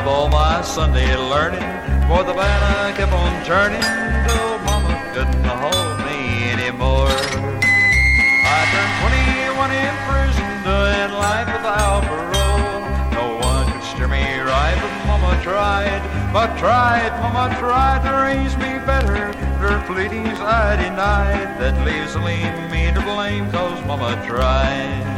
of all my Sunday learning, for the banner kept on turning till mama couldn't hold me anymore. I turned 21 in prison, doing life without parole. No one could steer me right, but mama tried, but tried, mama tried to raise me better. Her pleadings I denied, that leaves only me to blame, cause mama tried.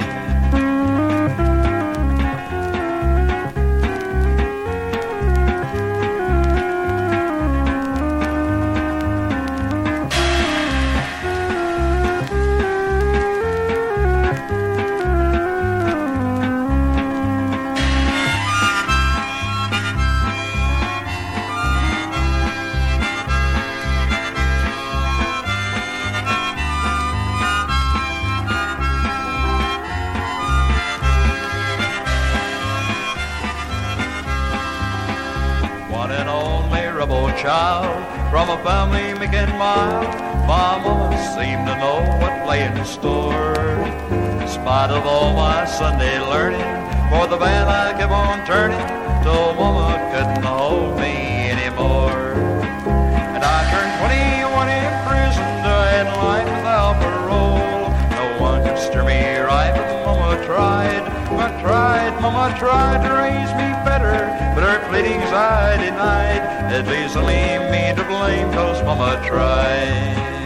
Sunday learning, for the band I kept on turning till mama couldn't hold me anymore. And I turned 21 in prison, doing life without parole. No one could steer me right, but mama tried, mama tried, mama tried to raise me better. But her pleadings I denied, it leaves only me to blame, cause mama tried.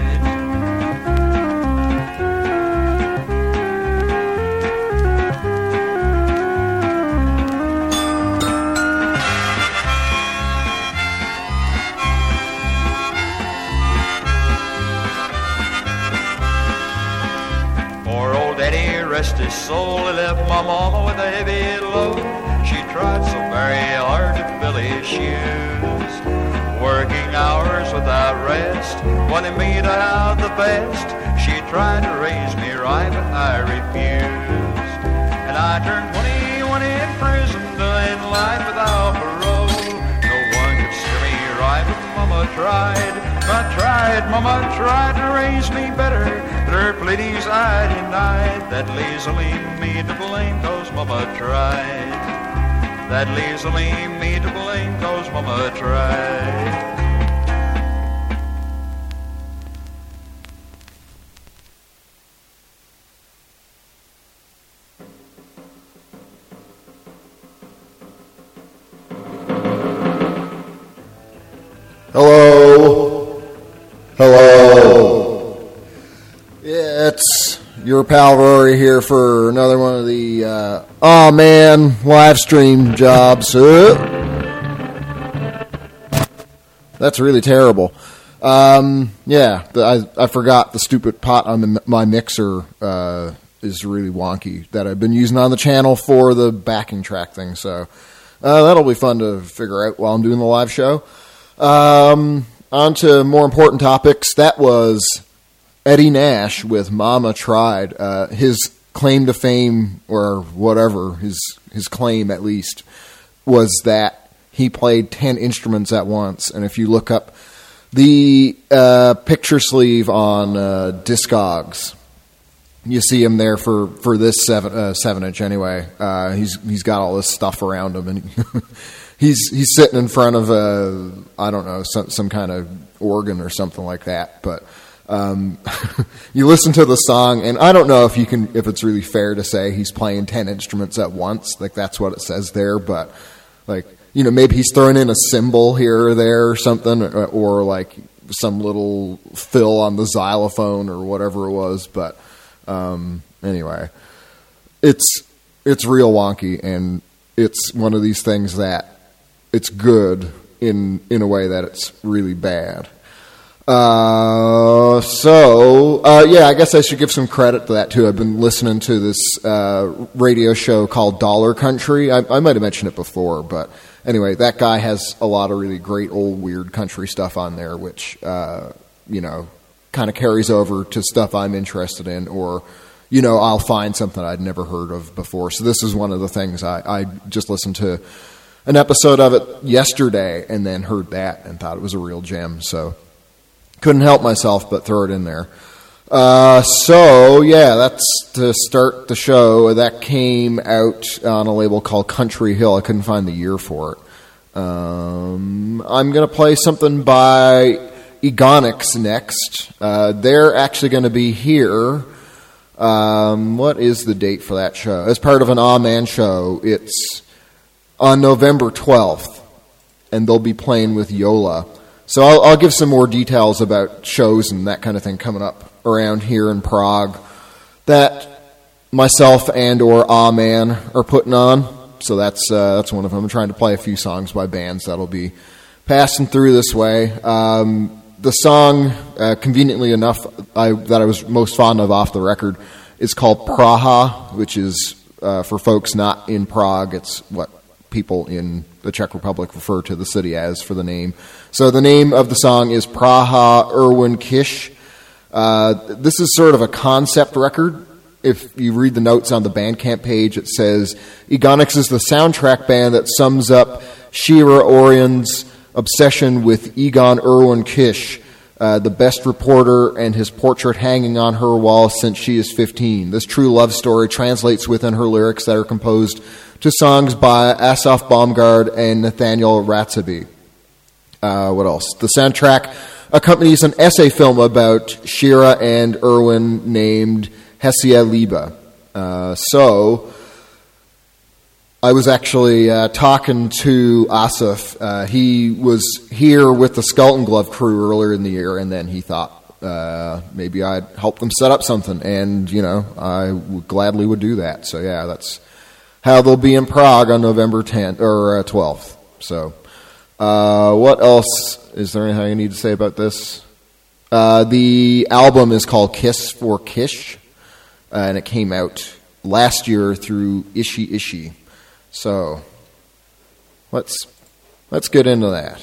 Rest his soul, he left my mama with a heavy load. She tried so very hard to fill his shoes, working hours without rest, wanting me to have the best. She tried to raise me right, but I refused. And I turned 21 in prison, doing life without parole. No one could steer me right, but Mama tried. I tried, Mama tried to raise me better, her pleadings I denied. That leaves me to blame, cause Mama tried. That leaves me to blame, cause Mama tried. Man live stream jobs. That's really terrible. Um, yeah, the, I I forgot the stupid pot on the, my mixer uh, is really wonky that I've been using on the channel for the backing track thing. So uh, that'll be fun to figure out while I'm doing the live show. Um, on to more important topics. That was Eddie Nash with Mama Tried. Uh, his claim to fame, or whatever, his, his claim at least, was that he played 10 instruments at once. And if you look up the uh, picture sleeve on uh, Discogs, you see him there for, for this seven uh, seven inch anyway. Uh, he's he's got all this stuff around him, and he's he's sitting in front of a I don't know some some kind of organ or something like that. But um, you listen to the song, and I don't know if you can if it's really fair to say he's playing ten instruments at once. Like that's what it says there, but like you know maybe he's throwing in a cymbal here or there or something, or, or like some little fill on the xylophone or whatever it was, but. Um, anyway, it's it's real wonky, and it's one of these things that it's good in in a way that it's really bad. Uh, so uh, yeah, I guess I should give some credit to that too. I've been listening to this uh, radio show called Dollar Country. I, I might have mentioned it before, but anyway, that guy has a lot of really great old weird country stuff on there, which uh, you know kind of carries over to stuff I'm interested in, or you know I'll find something I'd never heard of before. So this is one of the things I, I just listened to an episode of it yesterday and then heard that and thought it was a real gem. So couldn't help myself but throw it in there. Uh, so yeah, that's to start the show. That came out on a label called Country Hill. I couldn't find the year for it. Um, I'm gonna play something by Egonix next. Uh, they're actually going to be here. Um, what is the date for that show? As part of an Ah Man show, it's on November 12th, and they'll be playing with Yola. So I'll, I'll give some more details about shows and that kind of thing coming up around here in Prague that myself and or Ah Man are putting on. So that's uh, that's one of them. I'm trying to play a few songs by bands that'll be passing through this way. Um, the song, uh, conveniently enough, I, that I was most fond of off the record is called Praha, which is uh, for folks not in Prague. It's what people in the Czech Republic refer to the city as for the name. So the name of the song is Praha Erwin Kisch. Uh, this is sort of a concept record. If you read the notes on the Bandcamp page, it says Egonix is the soundtrack band that sums up Shira Orion's obsession with Egon Erwin Kisch, uh, the best reporter, and his portrait hanging on her wall since she is 15. This true love story translates within her lyrics that are composed to songs by Asaf Baumgard and Nathaniel Ratseby. Uh, what else? The soundtrack accompanies an essay film about Shira and Erwin named Hesia Liba. Uh, so, I was actually uh, talking to Asaf. Uh, he was here with the Skeleton Glove crew earlier in the year, and then he thought uh, maybe I'd help them set up something. And, you know, I gladly would do that. So, yeah, that's how they'll be in Prague on November 10th or 12th. Uh, so, uh, what else? Is there anything I need to say about this? Uh, the album is called Kiss for Kish, and it came out last year through Ishi Ishi. So let's let's get into that.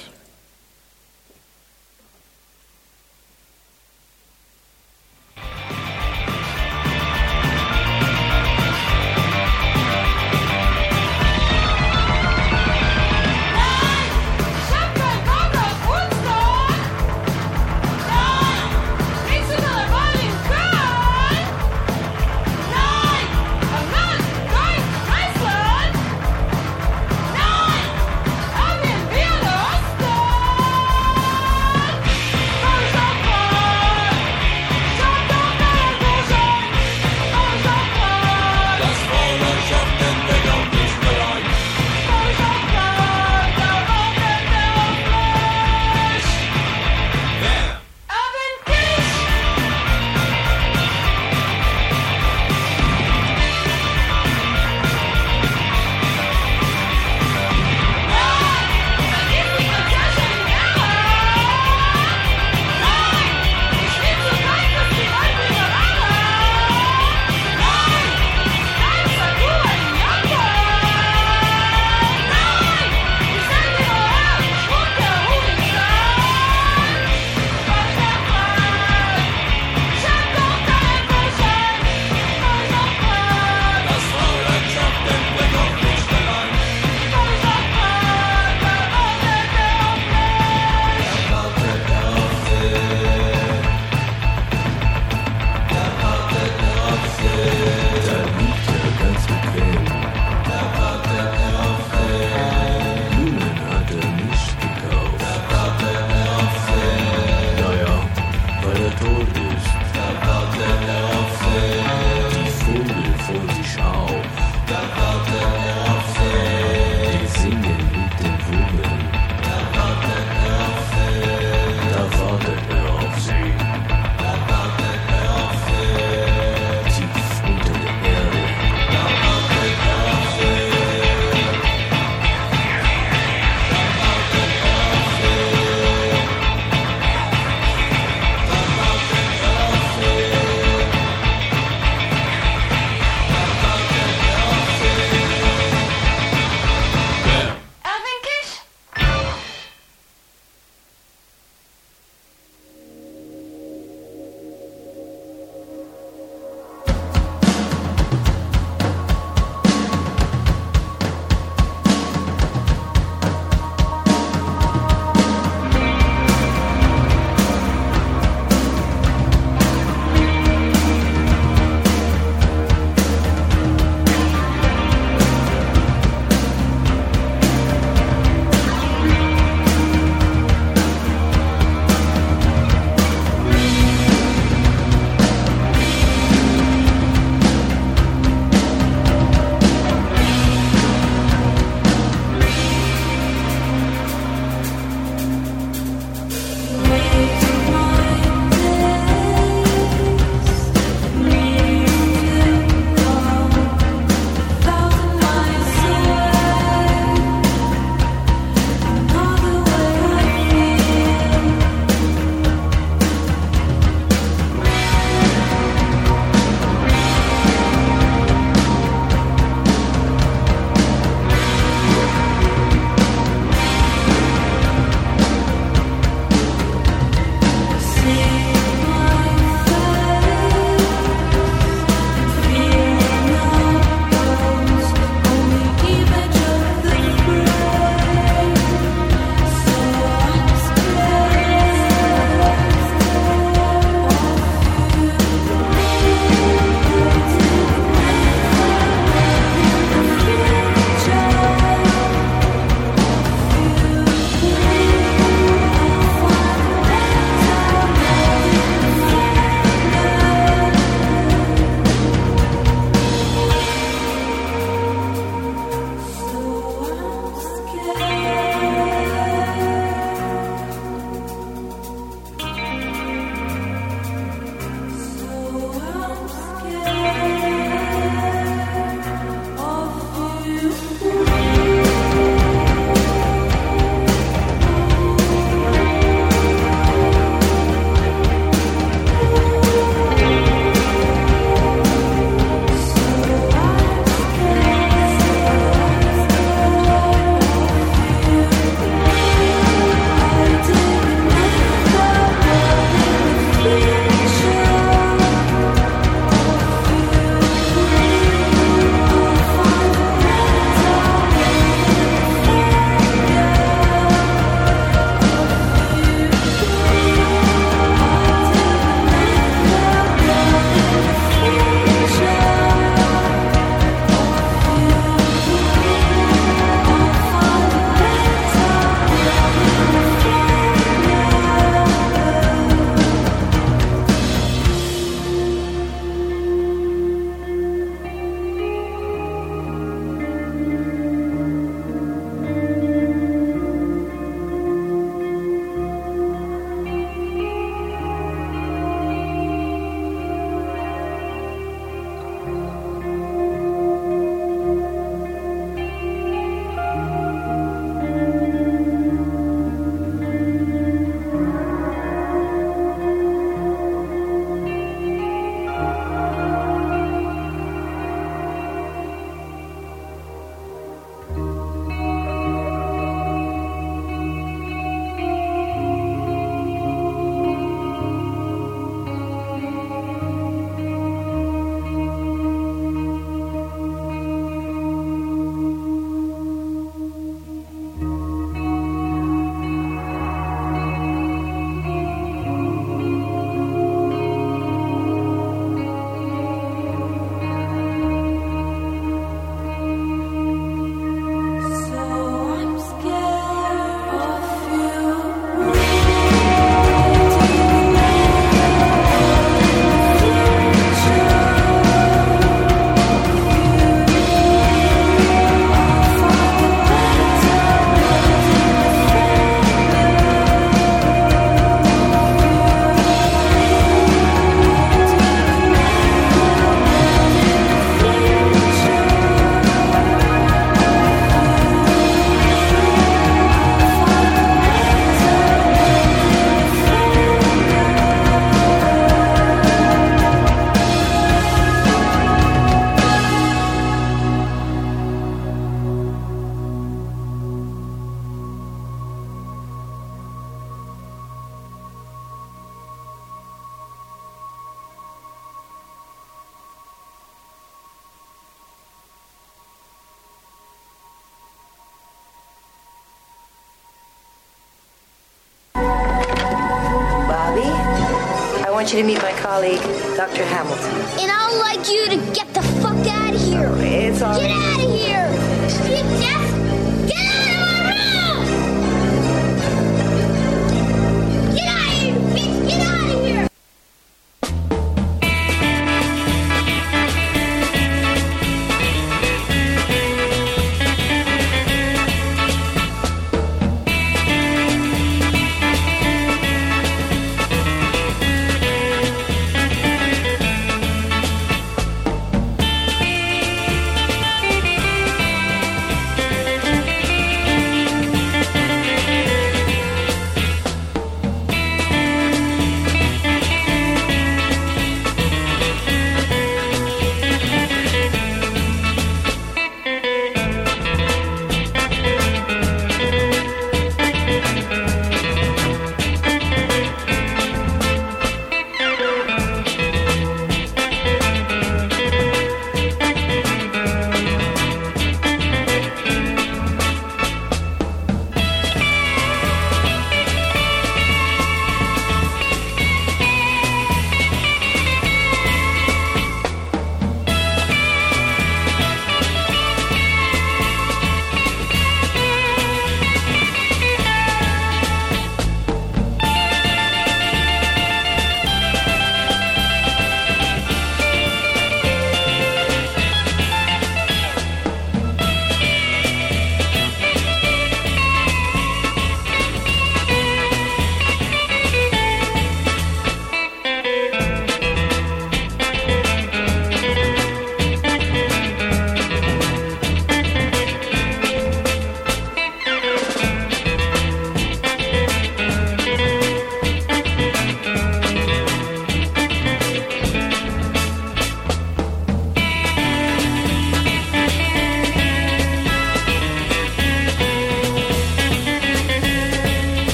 want you to meet my colleague, Dr. Hamilton. And I'd like you to get the fuck out of here. It's all Get out of here.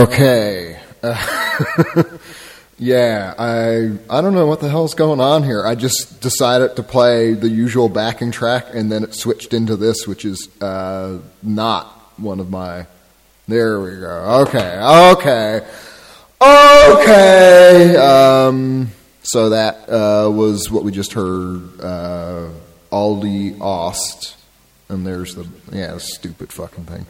Okay. yeah, I I don't know what the hell's going on here. I just decided to play the usual backing track, and then it switched into this, which is uh, not one of my. There we go. Okay, okay, okay. Um, so that uh, was what we just heard. Uh, Aldi Ost, and there's the yeah, stupid fucking thing.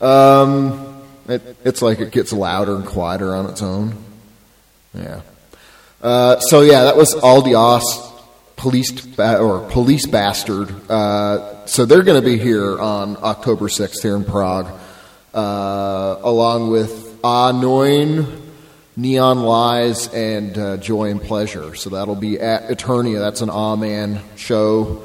Um, it, it's like it gets louder and quieter on its own. Yeah. Uh, so yeah, that was Aldi Ost, police ba- or police bastard. Uh, so they're going to be here on October sixth here in Prague, uh, along with Ah Neun, Neon Lies, and uh, Joy and Pleasure. So that'll be at Eternia. That's an Ah Man show.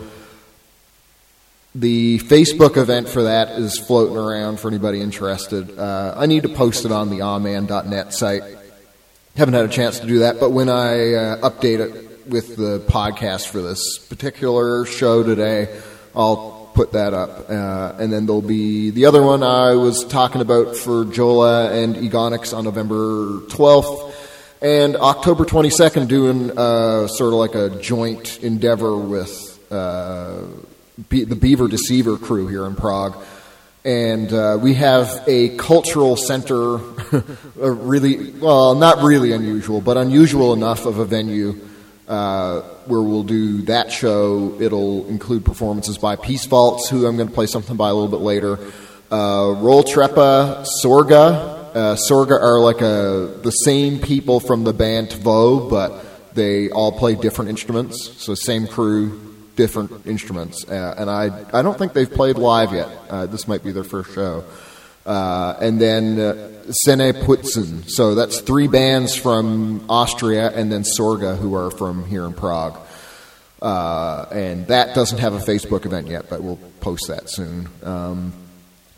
The Facebook event for that is floating around for anybody interested. Uh, I need to post it on the awman.net site. Haven't had a chance to do that, but when I uh, update it with the podcast for this particular show today, I'll put that up. Uh, and then there'll be the other one I was talking about for Jola and Egonix on November 12th. And October 22nd, doing uh, sort of like a joint endeavor with uh, Be- the Beaver Deceiver crew here in Prague. And uh, we have a cultural center, a really, well, not really unusual, but unusual enough of a venue uh, where we'll do that show. It'll include performances by Peace Vaults, who I'm going to play something by a little bit later. Uh, Roll Trepa, Sorga. Uh, Sorga are like a, the same people from the band Tvo, but they all play different instruments. So same crew, different instruments. Uh, and I, I don't think they've played live yet. Uh, this might be their first show. Uh, and then uh, Sene Putzen. So that's three bands from Austria, and then Sorga, who are from here in Prague. Uh, and that doesn't have a Facebook event yet, but we'll post that soon. Um,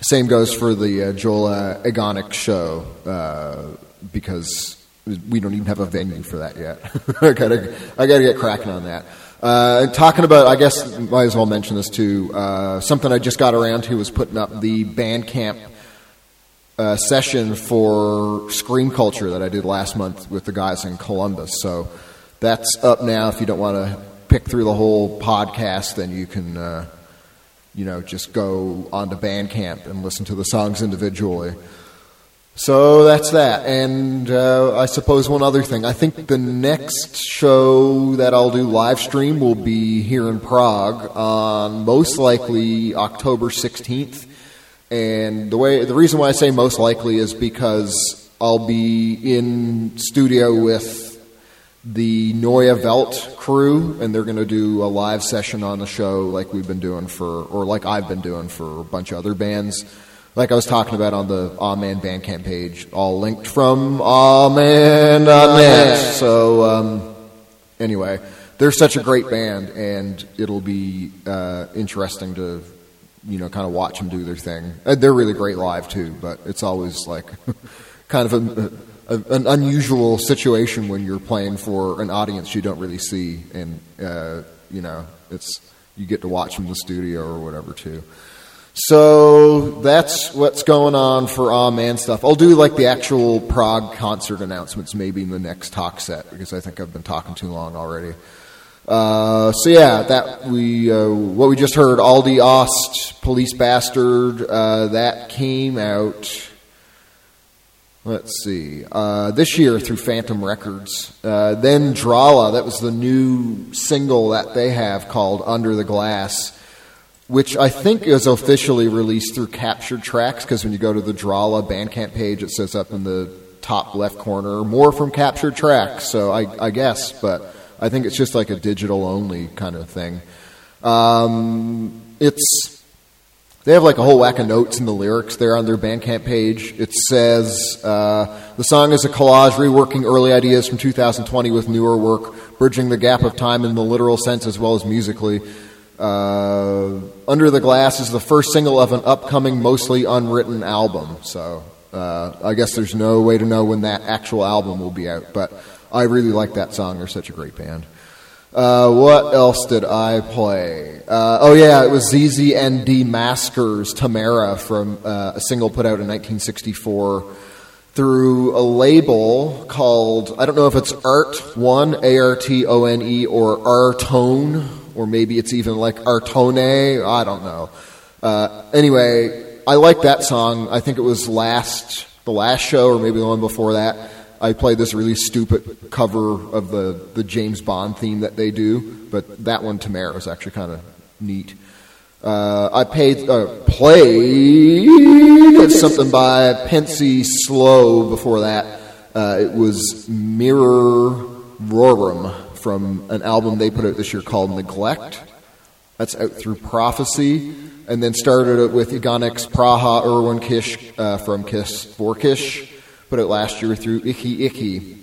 same goes for the uh, Joel Agonic show uh, because we don't even have a venue for that yet. I gotta, I gotta get cracking on that. Uh, talking about, I guess, might as well mention this too. Uh, something I just got around to was putting up the Bandcamp uh, session for Scream Culture that I did last month with the guys in Columbus. So that's up now. If you don't want to pick through the whole podcast, then you can, uh, you know, just go onto Bandcamp and listen to the songs individually. So that's that. And uh, I suppose one other thing. I think the next show that I'll do live stream will be here in Prague on most likely October 16th. And the way the reason why I say most likely is because I'll be in studio with the Neue Welt crew, and they're going to do a live session on the show like we've been doing for, or like I've been doing for a bunch of other bands. Like I was talking about on the Aw Man Bandcamp page, all linked from awman.net. So, um, anyway, they're such a great band, and it'll be uh, interesting to, you know, kind of watch them do their thing. Uh, They're really great live too, but it's always like kind of a, a, an unusual situation when you're playing for an audience you don't really see, and uh, you know, it's you get to watch them in the studio or whatever too. So that's what's going on for Aw Man stuff. I'll do like the actual Prague concert announcements maybe in the next talk set because I think I've been talking too long already. Uh, so yeah, that we uh, what we just heard, Aldi Ost, Police Bastard, uh, that came out. Let's see, uh, this year through Phantom Records. Uh, then Drahla, that was the new single that they have called Under the Glass which I think is officially released through Captured Tracks because when you go to the Drahla Bandcamp page, it says up in the top left corner, more from Captured Tracks. So I, I guess, but I think it's just like a digital only kind of thing. Um, it's they have like a whole whack of notes in the lyrics there on their Bandcamp page. It says uh, the song is a collage reworking early ideas from 2020 with newer work, bridging the gap of time in the literal sense as well as musically. Uh, Under the Glass is the first single of an upcoming, mostly unwritten album. So uh, I guess there's no way to know when that actual album will be out. But I really like that song. They're such a great band. Uh, what else did I play? Uh, oh yeah, it was ZZ ZZND Maskers Tamara from uh, a single put out in 1964 through a label called I don't know if it's Art One A R T O N E or Artone or maybe it's even like Artone. I don't know. Uh, anyway, I like that song. I think it was last the last show or maybe the one before that. I played this really stupid cover of the, the James Bond theme that they do, but that one Tamara is actually kind of neat. Uh, I paid uh, played something by Pensy Slow before that. Uh, it was Mirror Rorum from an album they put out this year called Neglect. That's out through Prophecy. And then started it with Egonix Praha Erwin Kisch uh, from Kiss for Kish. Put it last year through Icky Icky.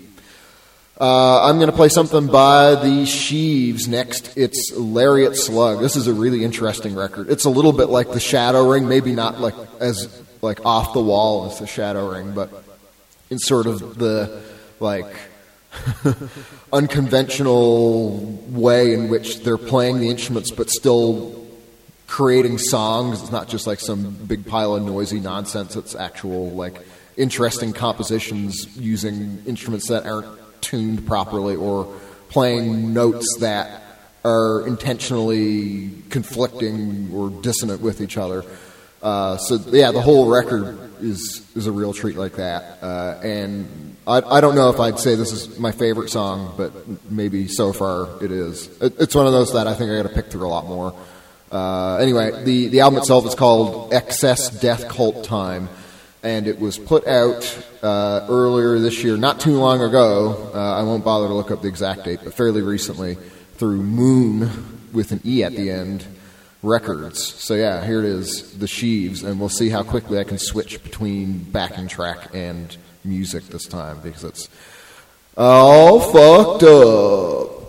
Uh, I'm going to play something by the Sheaves next. It's Lariat Slug. This is a really interesting record. It's a little bit like the Shadow Ring, maybe not like as like off the wall as the Shadow Ring, but in sort of the like unconventional way in which they're playing the instruments but still creating songs. It's not just like some big pile of noisy nonsense. It's actual like interesting compositions using instruments that aren't tuned properly or playing notes that are intentionally conflicting or dissonant with each other. Uh, so yeah, the whole record is is a real treat like that. Uh, and I, I don't know if I'd say this is my favorite song, but maybe so far it is. It, it's one of those that I think I got to pick through a lot more. Uh, anyway, the the album itself is called Excess Death Cult Time, and it was put out uh, earlier this year, not too long ago. Uh, I won't bother to look up the exact date, but fairly recently through Moon with an E at the end records. So yeah, here it is, the Sheaves, and we'll see how quickly I can switch between backing track and music this time because it's all fucked up.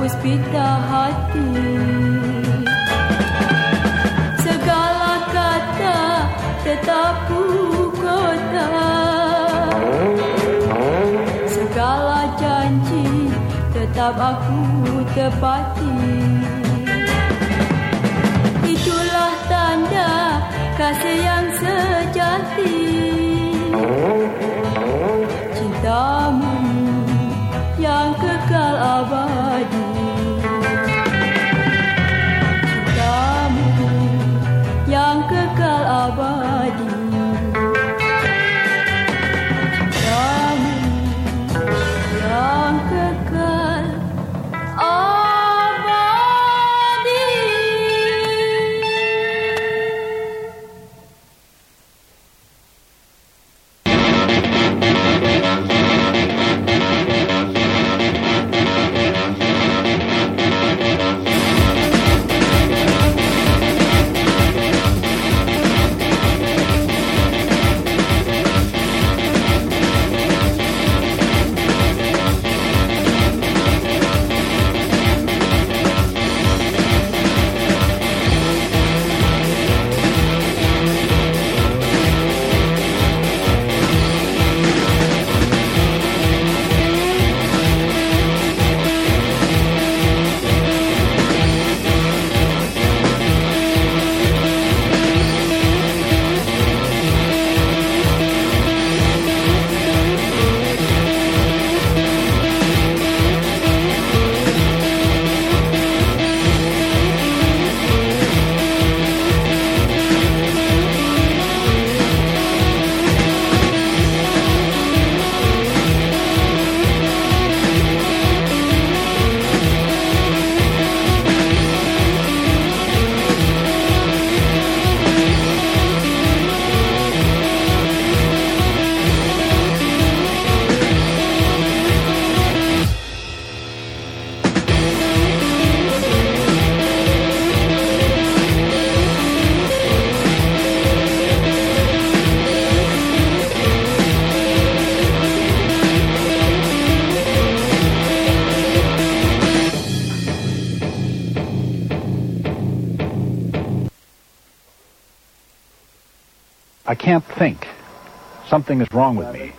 puspita hati. Segala kata tetap ku kota Segala janji tetap aku tepati. Itulah tanda kasih yang sejati. Cintamu yang kekal abadi. think. Something is wrong with me.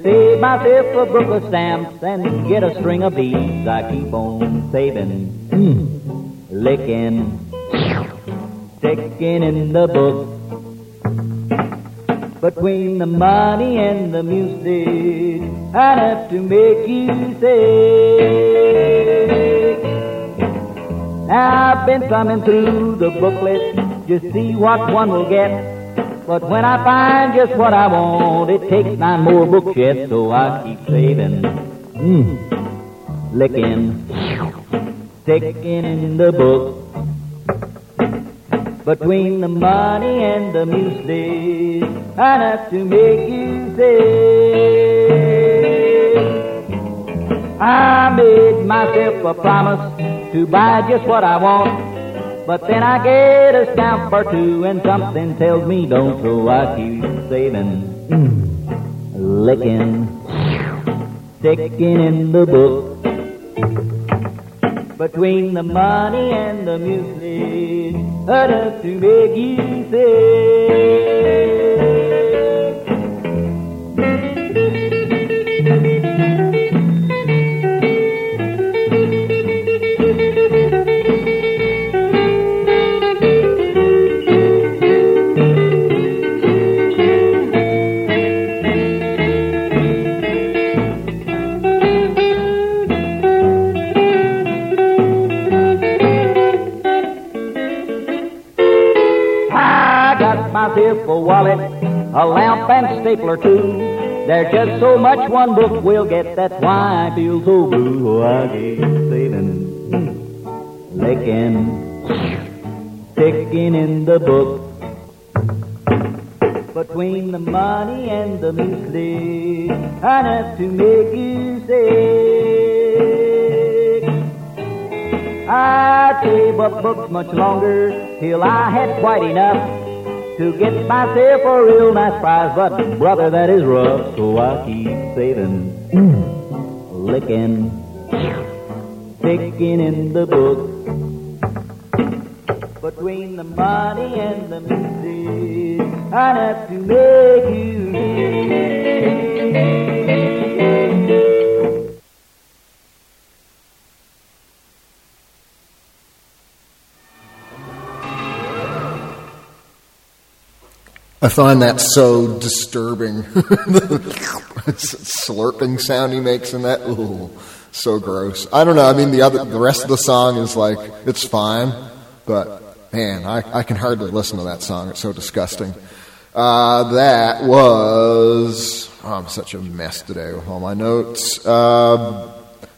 Save myself a book of stamps and get a string of beads, I keep on saving, mm, licking, sticking in the book. Between the money and the music, enough to make you sick. I've been thumbing through the booklet just see what one will get. But when I find just what I want, it takes nine more books yet, so I keep saving, mm, licking, sticking in the book. Between the money and the music, enough to make you say. I made myself a promise to buy just what I want. But then I get a stamp or two and something tells me don't, so I keep saving, licking, sticking in the book. Between the money and the music, enough to make you say. Wallet, a lamp and stapler too. There's just so much one book will get, that's why I feel so blue. Oh, I keep saving, licking, ticking in the book. Between the money and the music, enough to make you sick. I'd save up books much longer till I had quite enough to get myself for a real nice prize. But brother, that is rough, so I keep saving, licking, ticking in the book. Between the money and the music, I have to make you I find that so disturbing. the slurping sound he makes in that, ooh, so gross. I don't know. I mean, the other, the rest of the song is like it's fine, but man, I, I can hardly listen to that song. It's so disgusting. Uh, that was oh, I'm such a mess today with all my notes. Uh,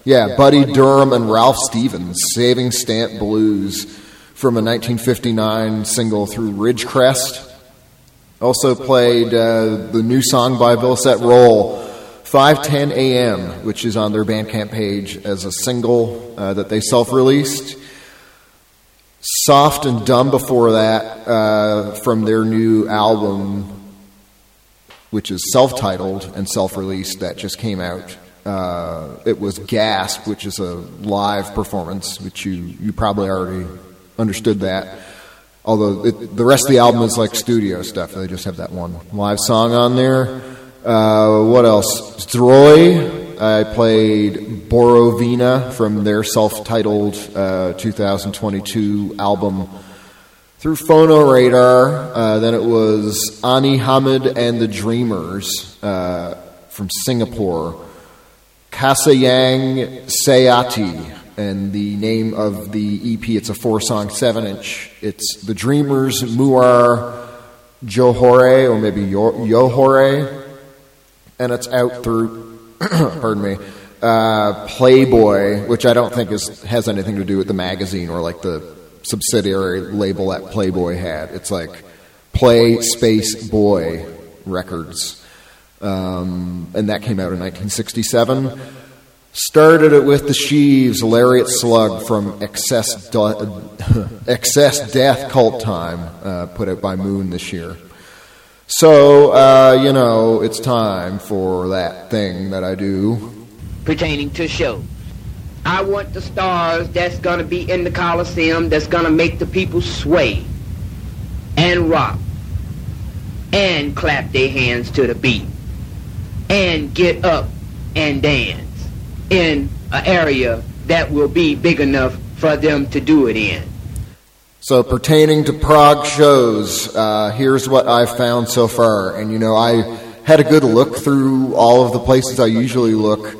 yeah, Buddy Durham and Ralph Stevens, "Saving Stamp Blues," from a 1959 single through Ridgecrest. Also played uh, the new song by Vilsette Roll, 510 AM, which is on their Bandcamp page as a single uh, that they self released. Soft and Dumb before that uh, from their new album, which is self titled and self released, that just came out. Uh, it was Gasp, which is a live performance, which you, you probably already understood that. Although it, the rest of the album is like studio stuff, they just have that one live song on there. Uh, what else? Droy. I played Borovina from their self-titled uh, 2022 album through Phono Radar. Uh, then it was Ani Hamid and the Dreamers uh, from Singapore. Kasayang Sayati and the name of the EP. It's a four song, seven inch. It's The Dreamers, Muar Johore, or maybe Yo- Yohore, and it's out through, pardon me, uh, Playboy, which I don't think is, has anything to do with the magazine or like the subsidiary label that Playboy had. It's like Play Space Boy Records. Um, and that came out in 1967. Started it with the Sheaves, Lariat Slug from Excess, Excess Death Cult Time, uh, put out by Moon this year. So, uh, you know, it's time for that thing that I do. pertaining to shows. I want the stars that's gonna be in the Coliseum that's gonna make the people sway and rock and clap their hands to the beat and get up and dance in an area that will be big enough for them to do it in. So, pertaining to Prague shows, uh, here's what I've found so far. And, you know, I had a good look through all of the places I usually look,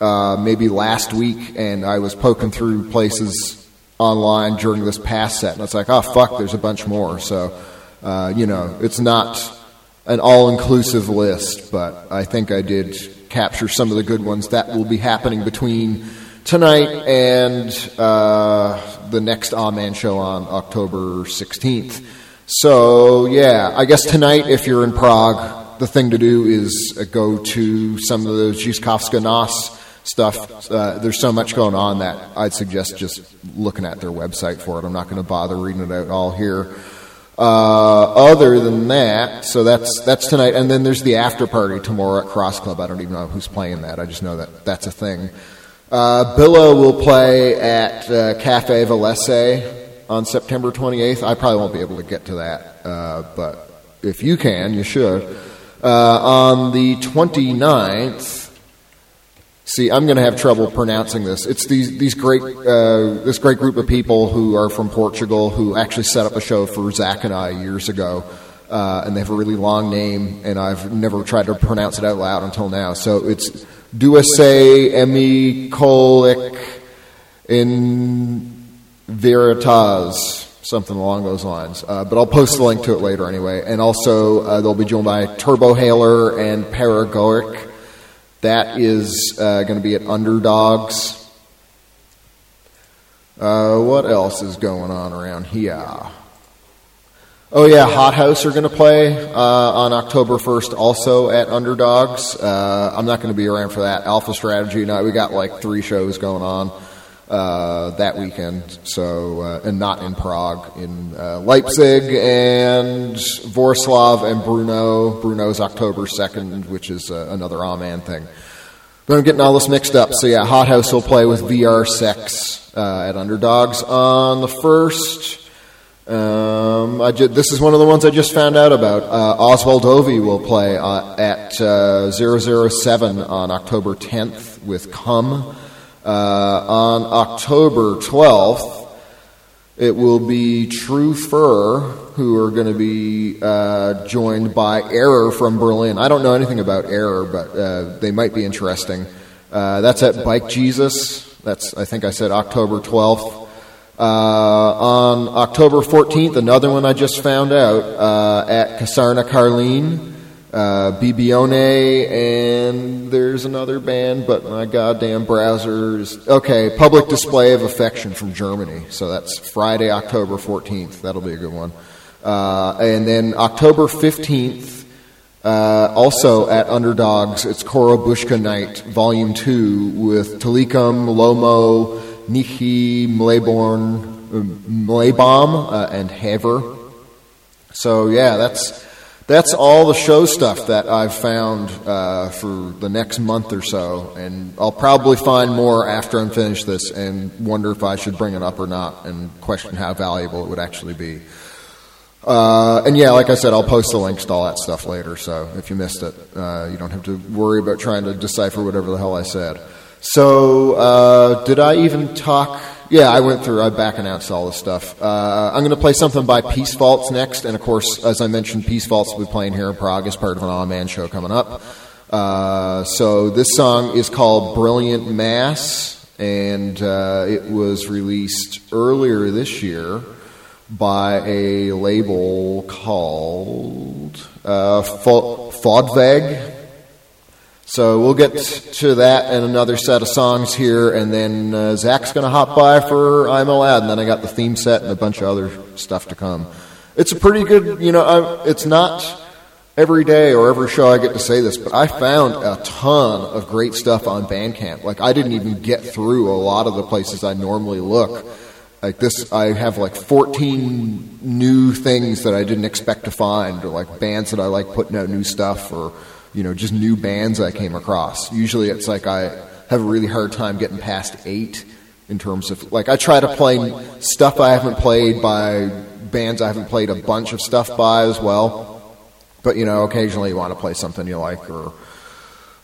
uh, maybe last week, and I was poking through places online during this past set, and it's like, oh, fuck, there's a bunch more. So, uh, you know, it's not an all inclusive list, but I think I did capture some of the good ones that will be happening between tonight and uh, the next Awman show on October 16th. So, yeah, I guess tonight, if you're in Prague, the thing to do is uh, go to some of the Žižkovská noc stuff. Uh, there's so much going on that I'd suggest just looking at their website for it. I'm not going to bother reading it out all here. Uh, other than that, so that's that's tonight, and then there's the after party tomorrow at Cross Club. I don't even know who's playing that. I just know that that's a thing. Uh, Billa will play at uh, Cafe V lese on September 28th. I probably won't be able to get to that, uh, but if you can, you should. Uh, on the 29th, See, I'm going to have trouble pronouncing this. It's these these great uh, this great group of people who are from Portugal who actually set up a show for Zach and I years ago, uh, and they have a really long name, and I've never tried to pronounce it out loud until now. So it's Duase Emi Kolik in Veritas, something along those lines. Uh, but I'll post the link to it later anyway. And also, uh, they'll be joined by Turbo Haler and Paragoic. That is uh, going to be at Underdogs. Uh, what else is going on around here? Oh yeah, Hot House are going to play uh, on October 1st, also at Underdogs. Uh, I'm not going to be around for that. Alpha Strategy, no, we got like three shows going on uh, that weekend. So, uh, and not in Prague, in uh, Leipzig and Vorslav and Bruno. Bruno's October 2nd, which is uh, another Awman thing. But I'm getting all this mixed up. So yeah, Hot House will play with VR Sex uh, at Underdogs on the first. Um, ju- this is one of the ones I just found out about. Uh, Oswald Ovi will play uh, at uh, 007 on October 10th with Cum. Uh, on October 12th, it will be True Fur who are going to be uh, joined by Error from Berlin. I don't know anything about Error, but uh, they might be interesting. Uh, that's at Bike Jesus. That's I think I said October 12th. Uh, on October 14th, another one I just found out uh, at Kasárna Karlín, uh, Bibione, and there's another band, but my goddamn browsers. Okay, Public Display of Affection from Germany. So that's Friday, October 14th. That'll be a good one. Uh, and then October 15th, uh, also at Underdogs, it's Korobushka Night, Volume 2, with Talikum, Lomo, Nichi, Mleborn, uh, Mlebaum, uh, and Haver. So yeah, that's that's all the show stuff that I've found uh, for the next month or so, and I'll probably find more after I'm finished this and wonder if I should bring it up or not, and question how valuable it would actually be. Uh, and yeah, like I said, I'll post the links to all that stuff later. So if you missed it, uh, you don't have to worry about trying to decipher whatever the hell I said. So uh, did I even talk? Yeah, I went through. I back announced all this stuff. Uh, I'm going to play something by Peace Faults next, and of course, as I mentioned, Peace Faults will be playing here in Prague as part of an Awman show coming up. Uh, so this song is called "Brilliant Mass," and uh, it was released earlier this year by a label called uh, Fo- Fodveg. So we'll get to that and another set of songs here, and then uh, Zach's going to hop by for I'm a Lad, and then I got the theme set and a bunch of other stuff to come. It's a pretty good, you know, I, it's not every day or every show I get to say this, but I found a ton of great stuff on Bandcamp. Like I didn't even get through a lot of the places I normally look. Like this, I have like 14 new things that I didn't expect to find, or like bands that I like putting out new stuff, or you know, just new bands I came across. Usually, it's like I have a really hard time getting past eight in terms of like I try to play stuff I haven't played by bands I haven't played a bunch of stuff by as well. But you know, occasionally you want to play something you like, or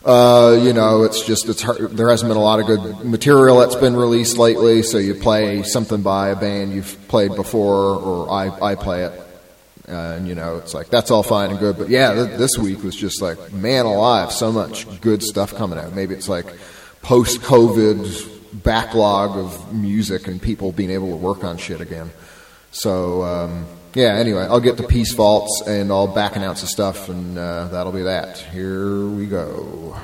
uh, you know, it's just it's hard. There hasn't been a lot of good material that's been released lately, so you play something by a band you've played before, or I I play it. And you know, it's like that's all fine and good, but yeah, th- this week was just like man alive, so much good stuff coming out. Maybe it's like post-COVID backlog of music and people being able to work on shit again. So um, yeah, anyway, I'll get to peace faults and I'll back announce the stuff, and uh, that'll be that. Here we go.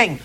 On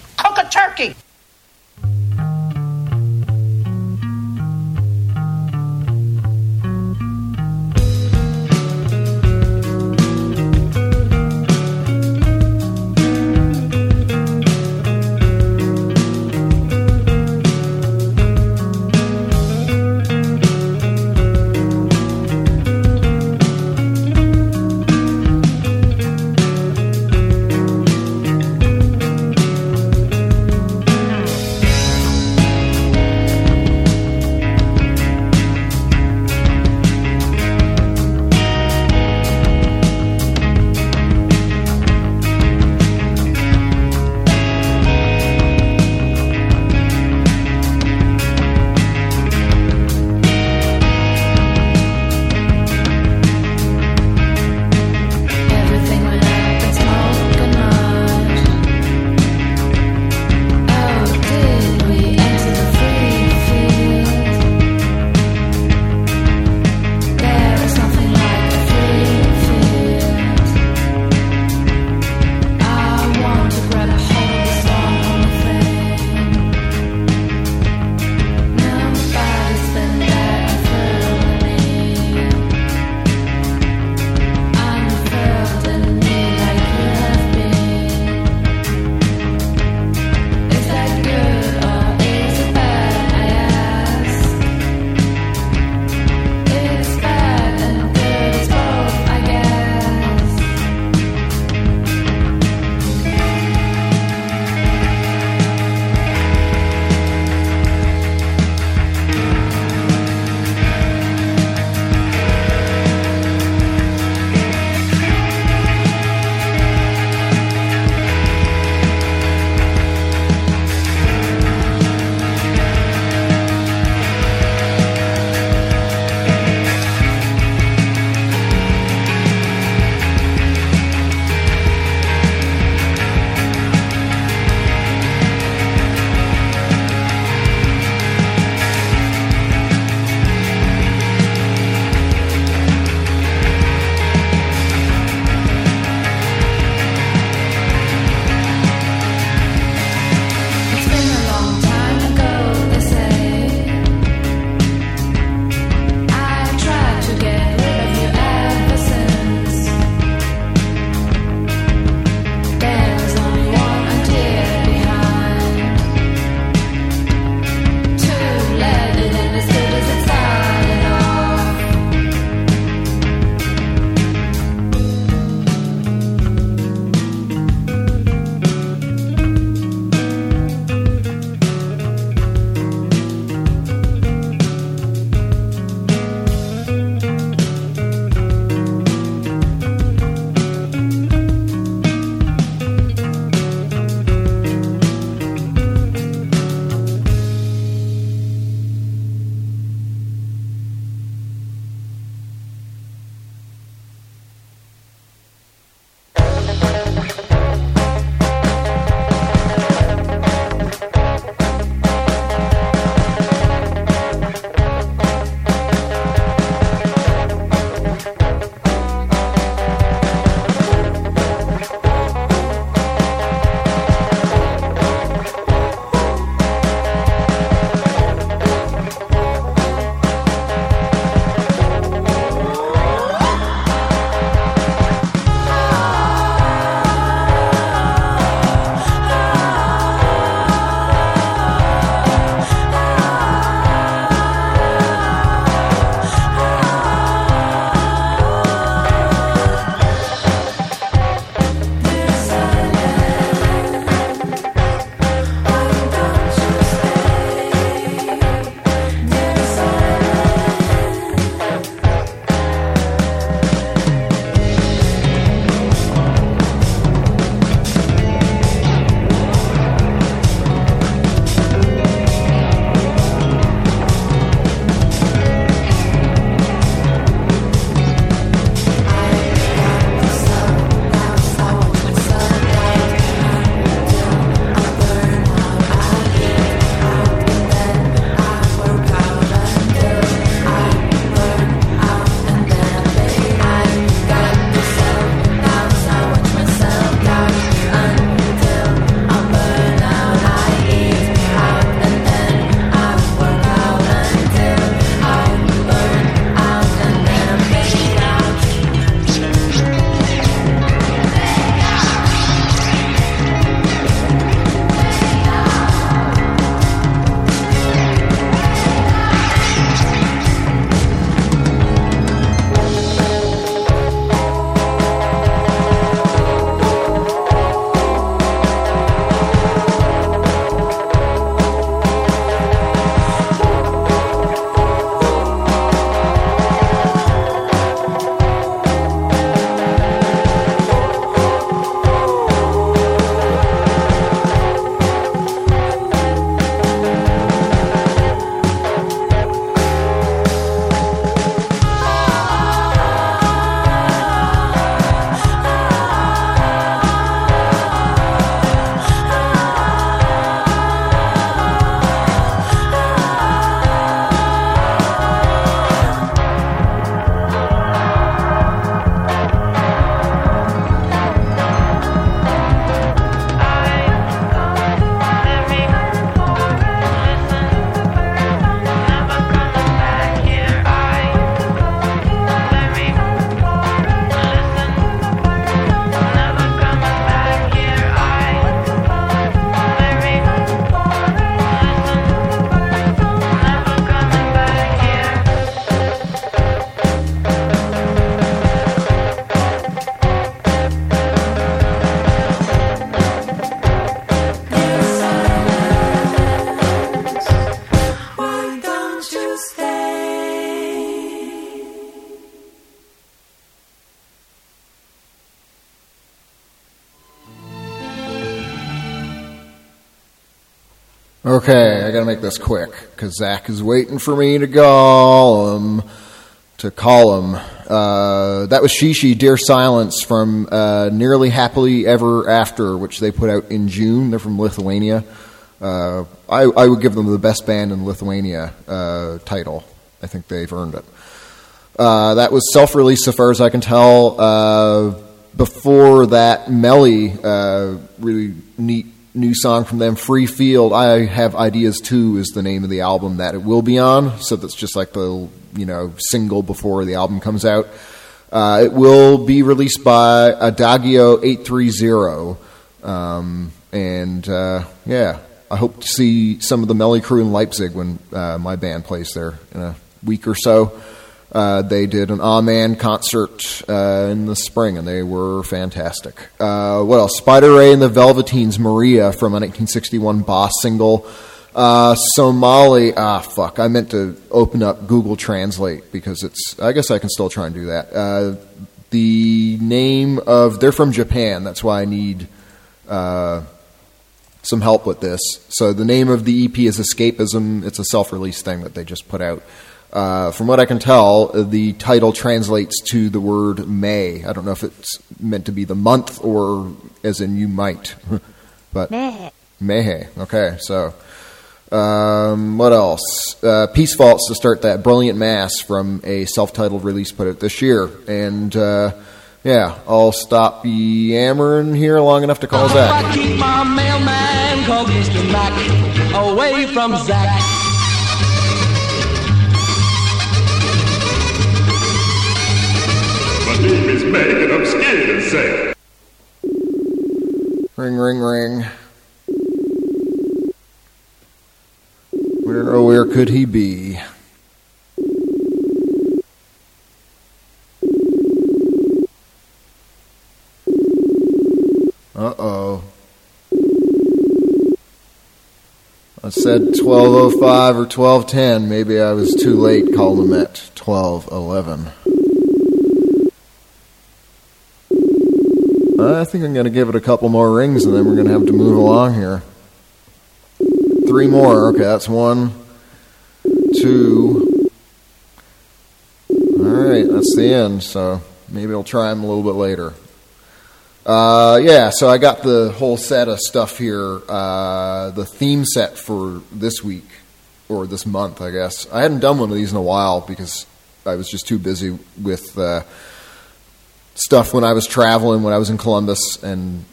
Okay, I gotta make this quick because Zach is waiting for me to call him. To call him. Uh, that was Shishi, Dear Silence from uh, Nearly Happily Ever After, which they put out in June. They're from Lithuania. Uh, I, I would give them the best band in Lithuania uh, title. I think they've earned it. Uh, that was self released, so far as I can tell. Uh, before that, Melly, really neat new song from them, Free Field. I Have Ideas Too is the name of the album that it will be on. So that's just like the you know single before the album comes out. Uh, it will be released by Adagio 830. Um, and uh, yeah, I hope to see some of the Melly crew in Leipzig when uh, my band plays there in a week or so. Uh, they did an Awman concert uh, in the spring, and they were fantastic. Uh, what else? Spider Ray and the Velveteens, Maria from a 1961 Boss single. Uh, Somali, ah, fuck. I meant to open up Google Translate because it's, I guess I can still try and do that. Uh, the name of, they're from Japan. That's why I need uh, some help with this. So the name of the EP is Escapism. It's a self release thing that they just put out. Uh, from what I can tell, uh, the title translates to the word May. I don't know if it's meant to be the month or as in you might. but May. Mehe. Okay, so um, what else? Uh, Peace Faults to start that brilliant mass from a self-titled release put out this year, and uh, yeah, I'll stop yammering here long enough to call Zach. Sick. Ring, ring, ring. Where, oh, where could he be? Uh oh. I said 1205 or 1210. Maybe I was too late calling him at 1211. I think I'm going to give it a couple more rings and then we're going to have to move along here. Three more. Okay, that's one, two. All right, that's the end. So maybe I'll try them a little bit later. Uh, yeah, so I got the whole set of stuff here. Uh, the theme set for this week or this month, I guess. I hadn't done one of these in a while because I was just too busy with uh, stuff when I was traveling, when I was in Columbus and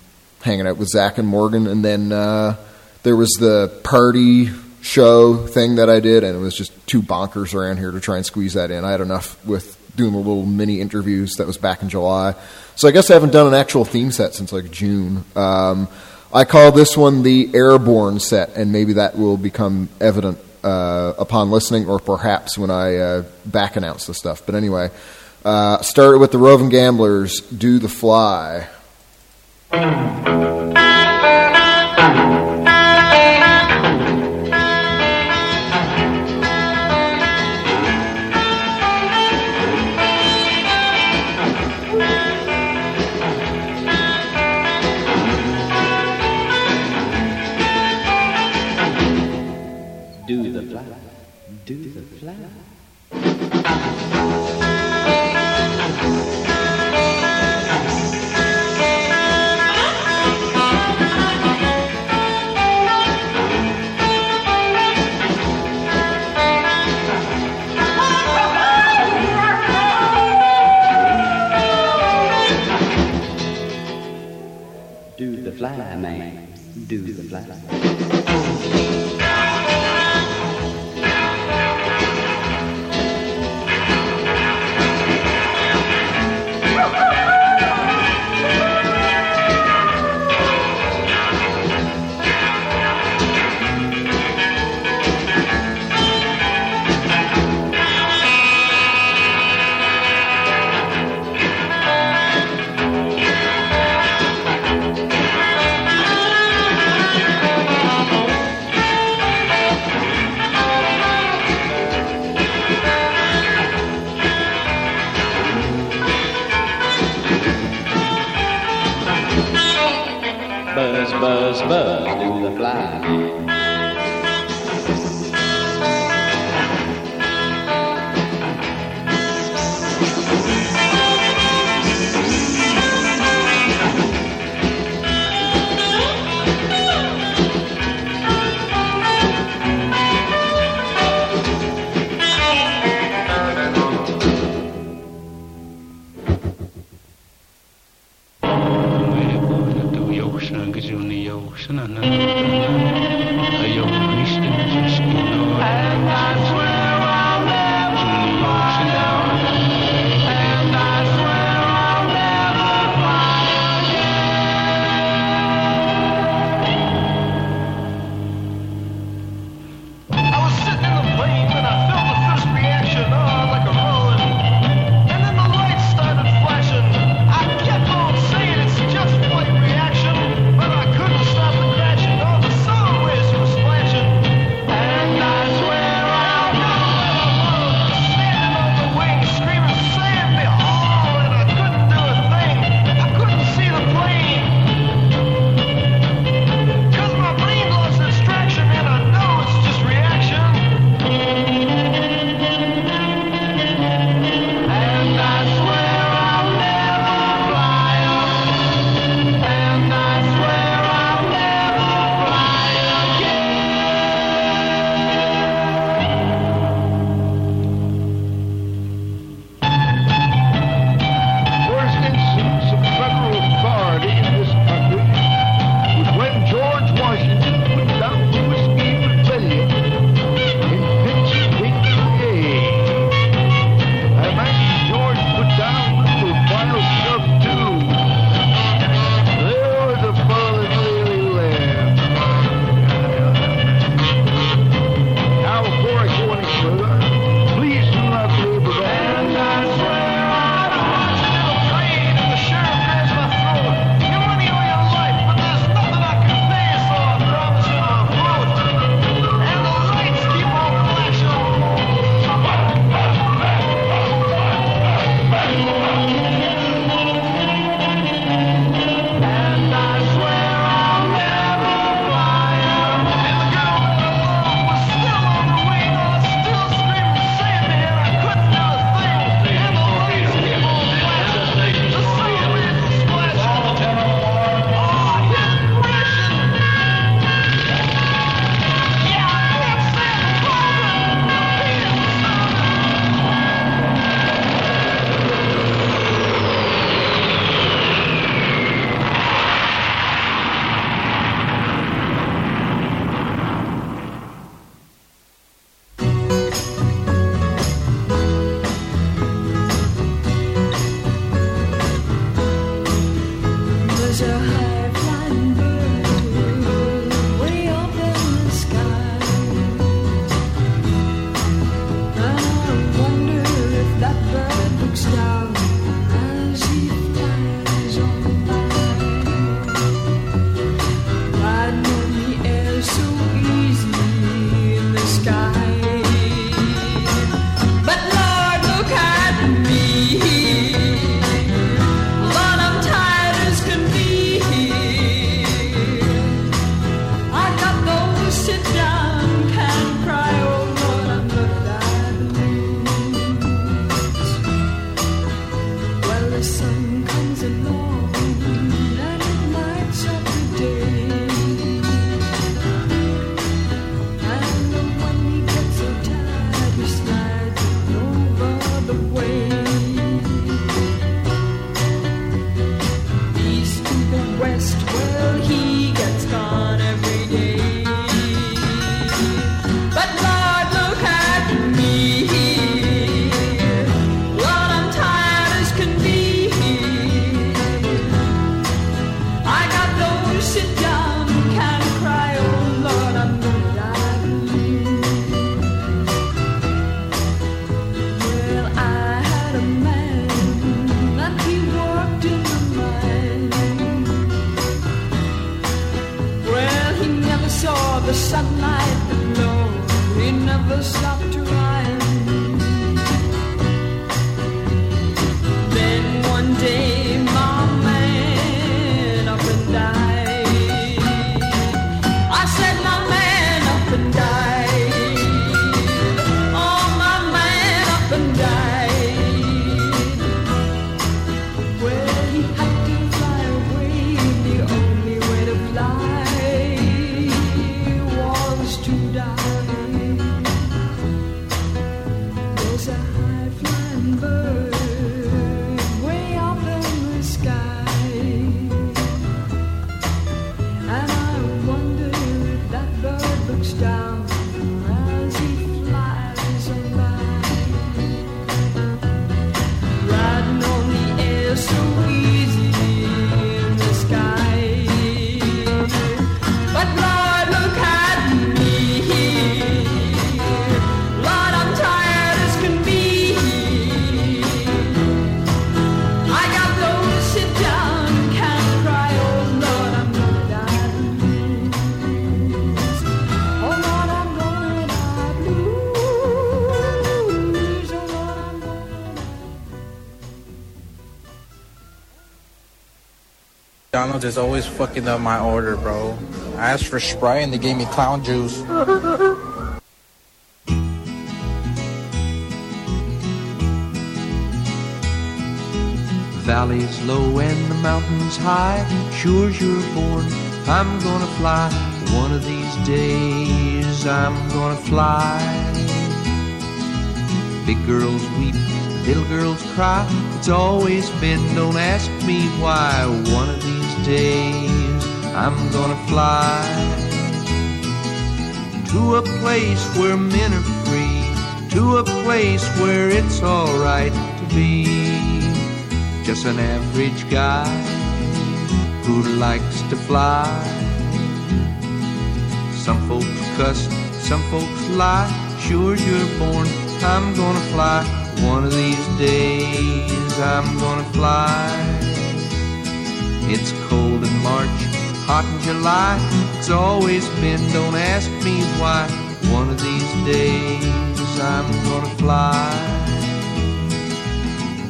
hanging out with Zach and Morgan. And then uh, there was the party show thing that I did, and it was just two bonkers around here to try and squeeze that in. I had enough with doing the little mini interviews that was back in July. So I guess I haven't done an actual theme set since like June. Um, I call this one the Airborne set, and maybe that will become evident uh, upon listening, or perhaps when I uh, back announce the stuff. But anyway, uh, started with the Roving Gamblers, Do the Fly. Do the fly. McDonald's is always fucking up my order, bro. I asked for Sprite and they gave me clown juice. Valleys low and the mountains high. Sure you're born, I'm gonna fly. One of these days, I'm gonna fly. Big girls weep, little girls cry. It's always been, don't ask me why. One of these days, I'm gonna fly to a place where men are free, to a place where it's alright to be just an average guy who likes to fly. Some folks cuss, some folks lie. Sure you're born, I'm gonna fly. One of these days, I'm gonna fly. It's cold in March, hot in July. It's always been, don't ask me why. One of these days, I'm gonna fly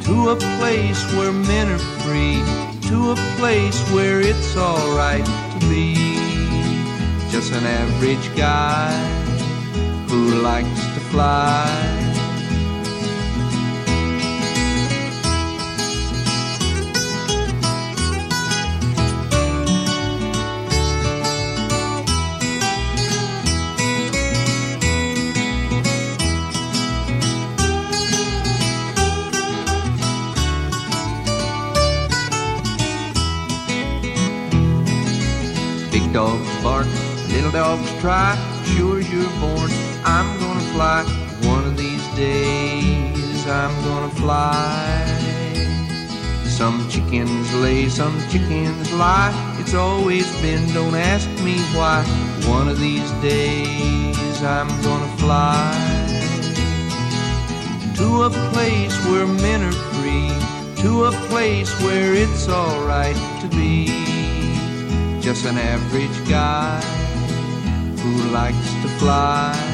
to a place where men are free, to a place where it's alright to be just an average guy who likes to fly. Dogs bark, little dogs try. Sure as you're born, I'm gonna fly. One of these days, I'm gonna fly. Some chickens lay, some chickens lie. It's always been, don't ask me why. One of these days, I'm gonna fly to a place where men are free, to a place where it's alright to be just an average guy who likes to fly.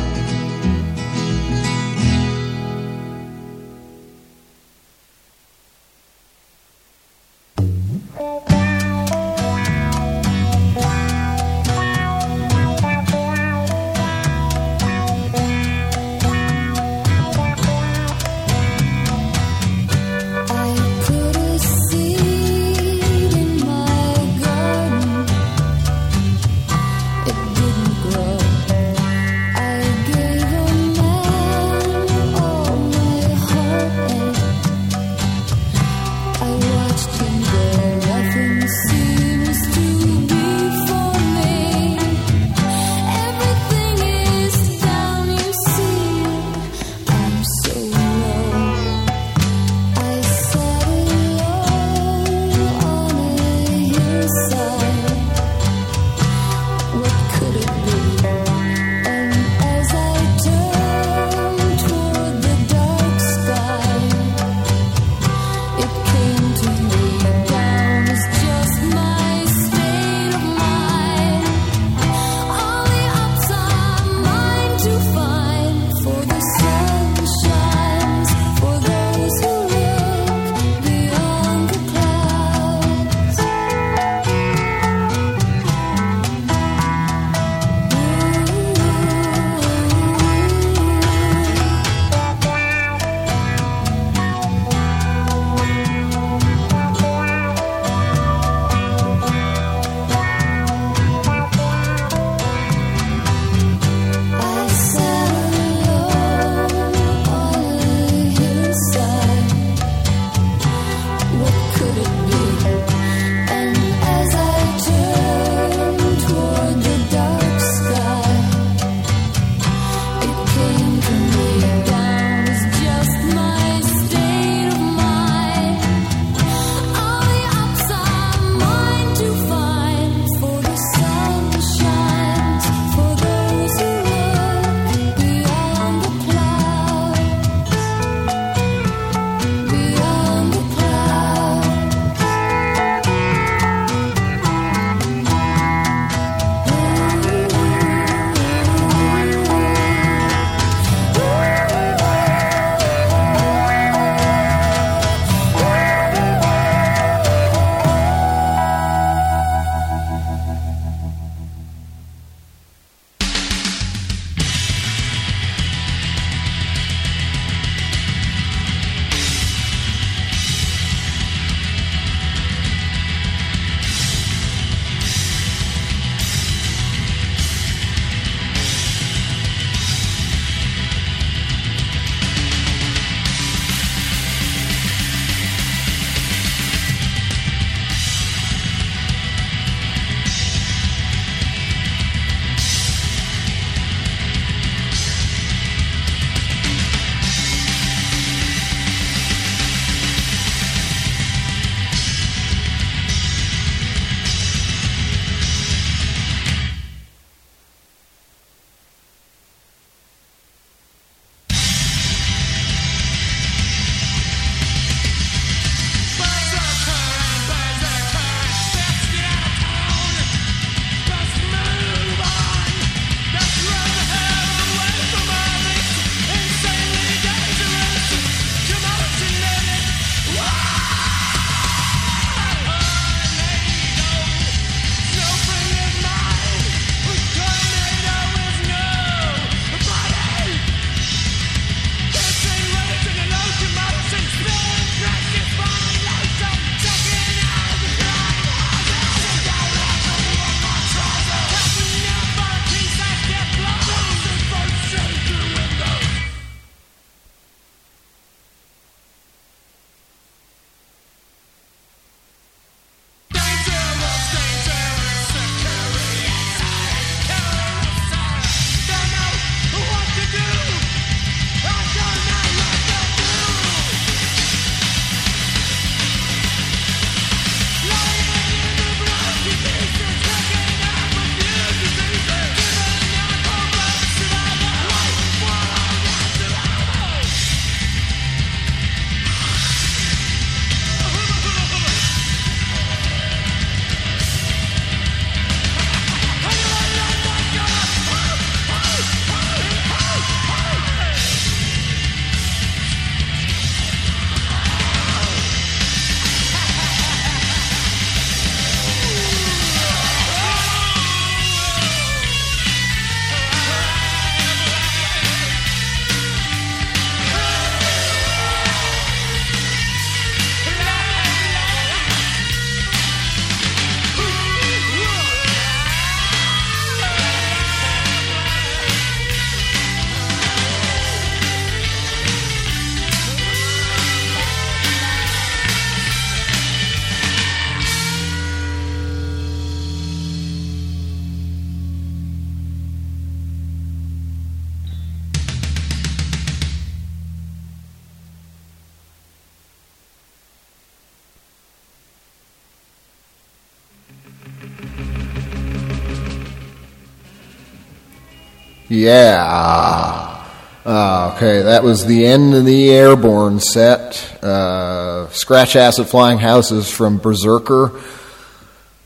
Yeah. Uh, okay, that was the end of the Airborne set. Uh, Scratch Acid Flying Houses from Berserker.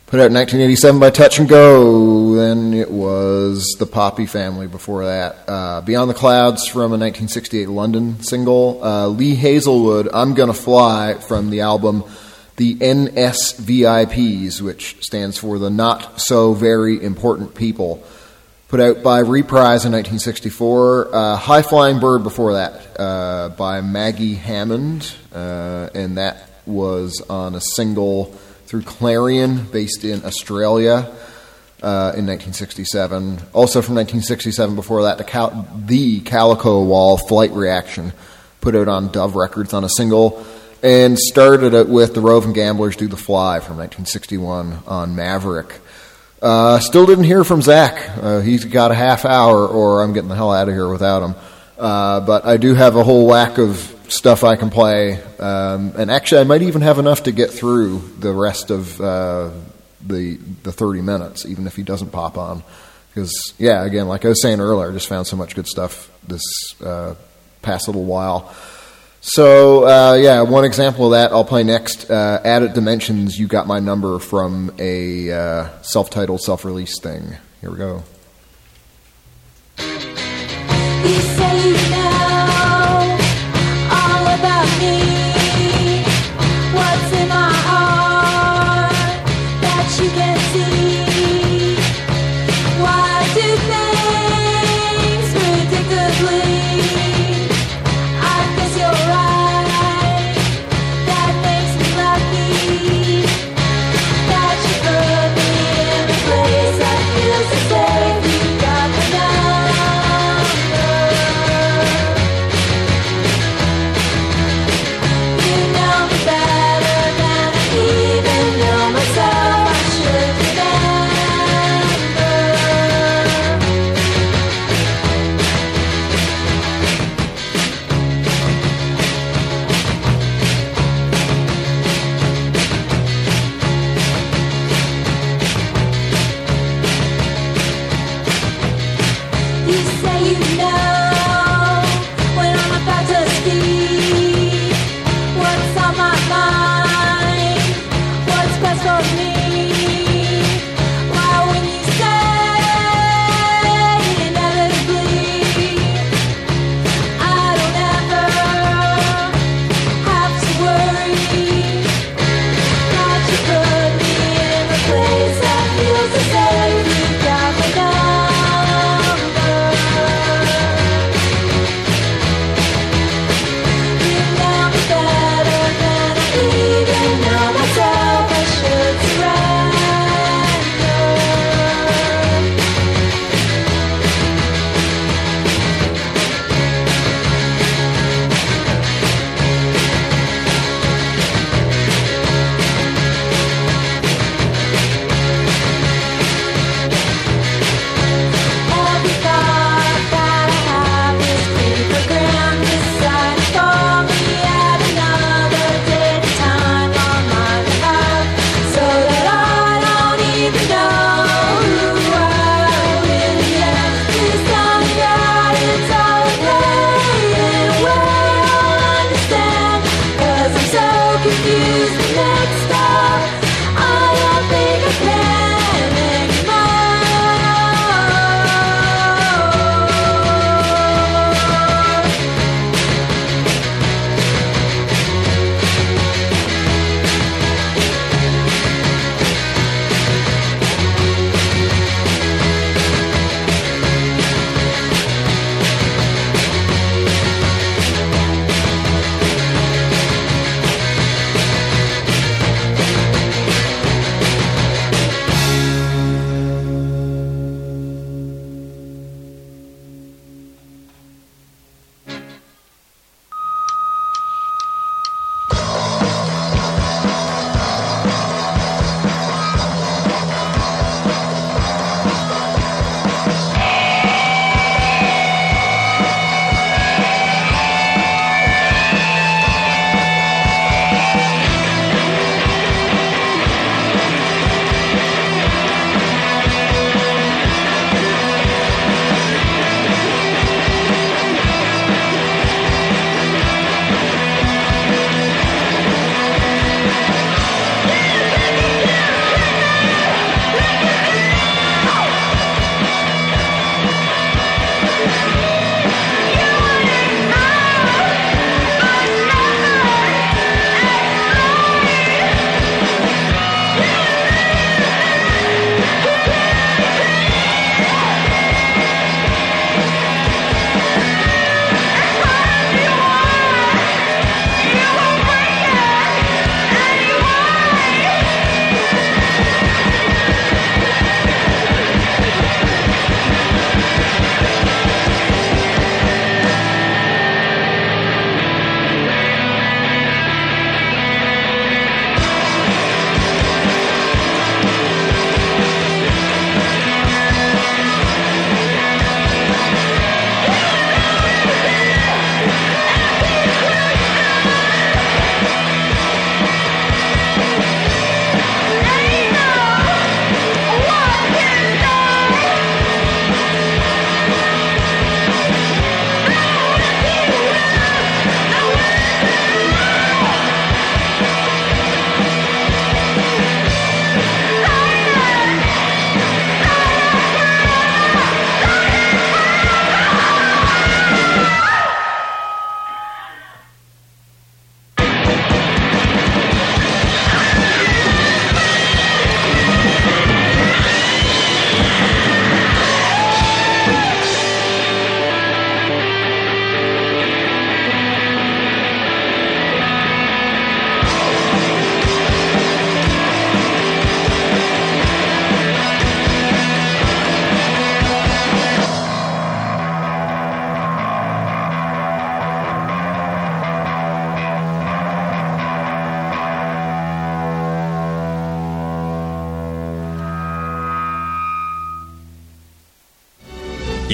Put out in 1987 by Touch and Go. Then it was The Poppy Family before that. Uh, Beyond the Clouds from a 1968 London single. Uh, Lee Hazlewood, I'm Gonna Fly from the album The NSVIPs, which stands for the Not So Very Important People put out by Reprise in 1964. Uh, High Flying Bird before that uh, by Maggie Hammond, uh, and that was on a single through Clarion, based in Australia. Uh, in 1967. Also from 1967, before that, the, Cal- the Calico Wall Flight Reaction, put out on Dove Records on a single, and started it with the Roving Gamblers Do the Fly from 1961 on Maverick. Uh, still didn't hear from Zach. Uh, he's got a half hour, or I'm getting the hell out of here without him. Uh, but I do have a whole whack of stuff I can play, um, and actually, I might even have enough to get through the rest of uh, the the 30 minutes, even if he doesn't pop on. Because yeah, again, like I was saying earlier, I just found so much good stuff this uh, past little while. So uh, yeah, one example of that I'll play next. Uh, Added Dimensions, you got my number from a uh, self-titled, self-release thing. Here we go.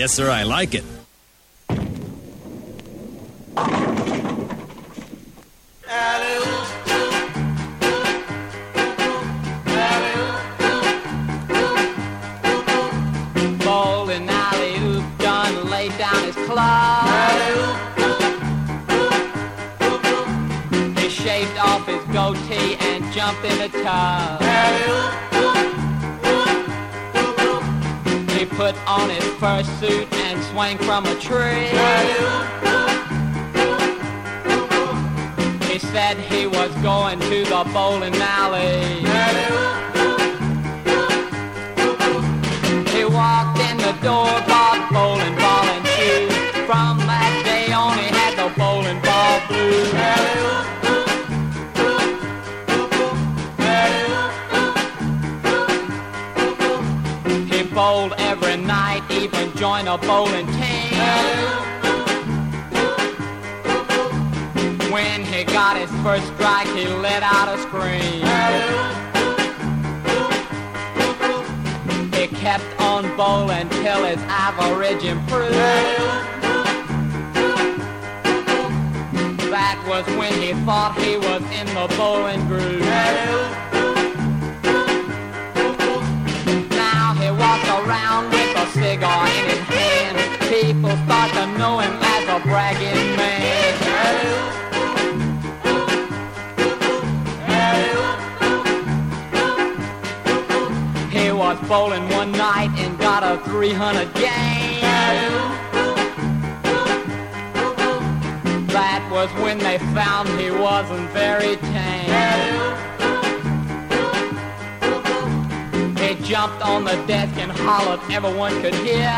Yes, sir, I like it. He shaved off his goatee and jumped in the tub. Put on his first suit and swung from a tree. He said he was going to the bowling alley. He walked in the door, bought bowling ball and shoes. From that day on, he had the bowling ball blues. Joined a bowling team. When he got his first strike, he let out a scream. He kept on bowling till his average improved. That was when he thought he was in the bowling groove. Now he walks around cigar in his hand. People start to know him as a bragging man. He was bowling one night and got a 300 game. That was when they found he wasn't very tame. Jumped on the desk and hollered, everyone could hear.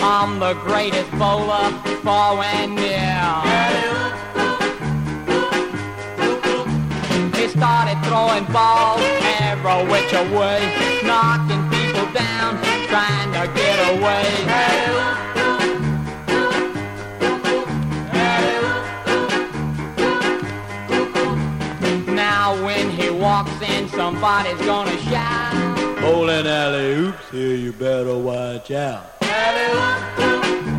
I'm the greatest bowler far and near. He started throwing balls every which away, knocking people down, trying to get away. Walks in, somebody's gonna shout. Bowling alley oops, here you better watch out. Make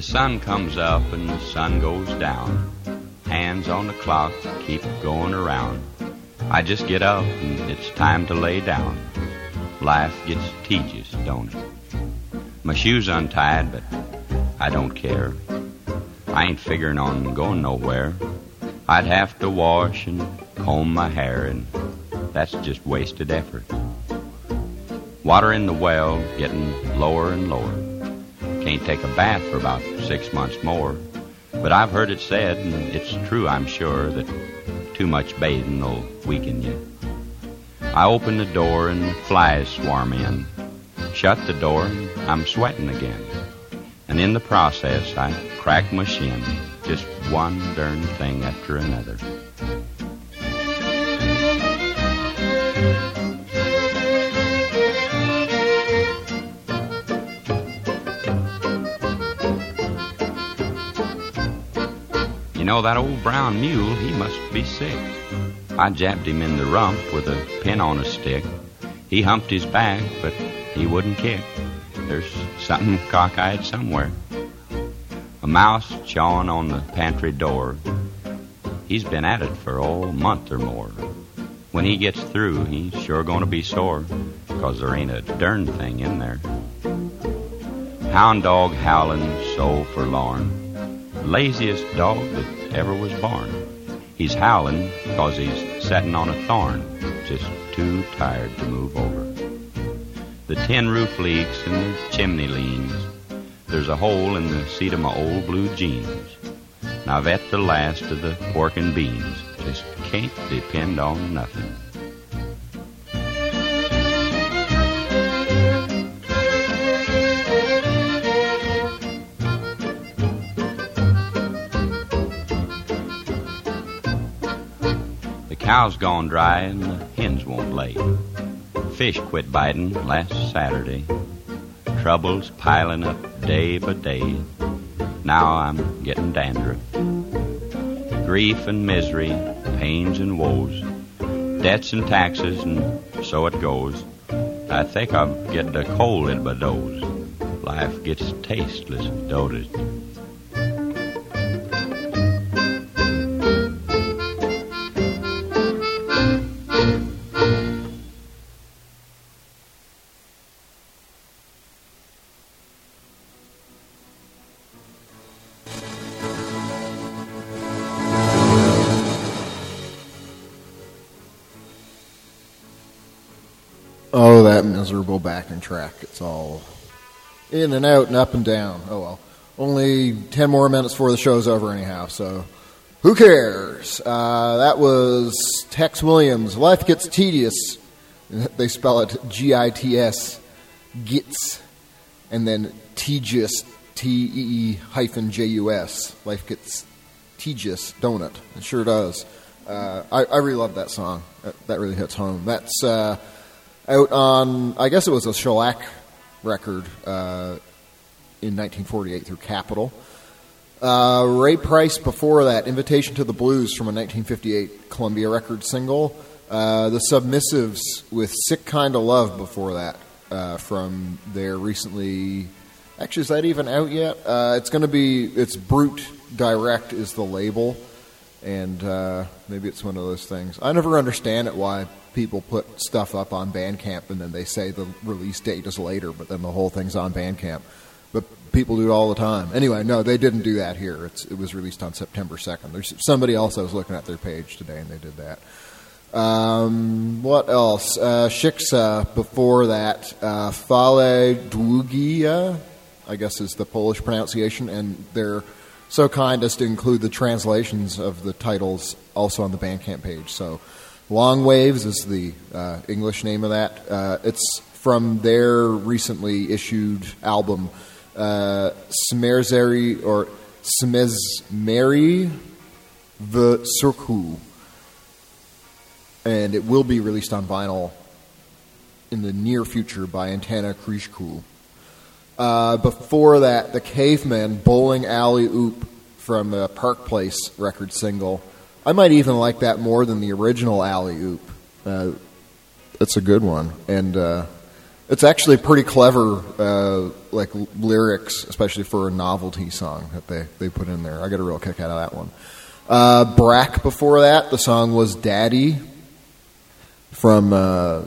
The sun comes up and the sun goes down. Hands on the clock keep going around. I just get up and it's time to lay down. Life gets tedious, don't it? My shoes untied, but I don't care. I ain't figuring on going nowhere. I'd have to wash and comb my hair, and that's just wasted effort. Water in the well getting lower and lower. Can't take a bath for about six months more. But I've heard it said, and it's true, I'm sure, that too much bathing will weaken you. I open the door and flies swarm in. Shut the door and I'm sweating again. And in the process, I crack my shin. Just one darn thing after another. Know, that old brown mule, he must be sick. I jabbed him in the rump with a pin on a stick. He humped his back, but he wouldn't kick. There's something cockeyed somewhere. A mouse chawing on the pantry door. He's been at it for oh, a month or more. When he gets through, he's sure to be sore, 'cause there ain't a darn thing in there. Hound dog howling so forlorn. Laziest dog that ever was born. He's howling 'cause he's setting on a thorn, just too tired to move over. The tin roof leaks and the chimney leans. There's a hole in the seat of my old blue jeans. Now I've ate the last of the pork and beans. Just can't depend on nothing. Cow's gone dry and the hens won't lay. Fish quit biting last Saturday. Troubles piling up day by day. Now I'm getting dandruff. Grief and misery, pains and woes, debts and taxes, and so it goes. I think I'm getting a cold in my nose. Life gets tasteless, it? Miserable backing track. It's all in and out and up and down. Oh well. Only 10 more minutes before the show's over, anyhow, so who cares? Uh, that was Tex Williams. Life Gets Tedious. They spell it G I T S, gits, and then tedious, T E E hyphen J U S. Life Gets Tedious, don't it? It sure does. Uh, I, I really love that song. That, that really hits home. That's. Uh, out on, I guess it was a shellac record uh, in 1948 through Capitol. Uh, Ray Price before that, Invitation to the Blues from a 1958 Columbia record single. Uh, the Submissives with Sick Kind of Love before that uh, from their recently. Actually, is that even out yet? Uh, it's going to be. It's Brute Direct is the label, and uh, maybe it's one of those things. I never understand it why people put stuff up on Bandcamp and then they say the release date is later, but then the whole thing's on Bandcamp. But people do it all the time. Anyway, no, they didn't do that here. It's, it was released on September 2nd. There's somebody else I was looking at their page today and they did that. Um, what else? Uh, Shiksa before that. Uh, Fale Długia, I guess is the Polish pronunciation, and they're so kind as to include the translations of the titles also on the Bandcamp page. So Long Waves is the uh, English name of that. Uh, it's from their recently issued album, uh, Smerzeri or Smezmeri the Surku. And it will be released on vinyl in the near future by Antana Krishku. Uh, before that, the Caveman, Bowling Alley Oop from a Park Place record single. I might even like that more than the original Alley Oop. Uh, it's a good one, and uh, It's actually pretty clever, uh, like l- lyrics, especially for a novelty song that they, they put in there. I get a real kick out of that one. Uh, Brack before that, the song was Daddy from uh,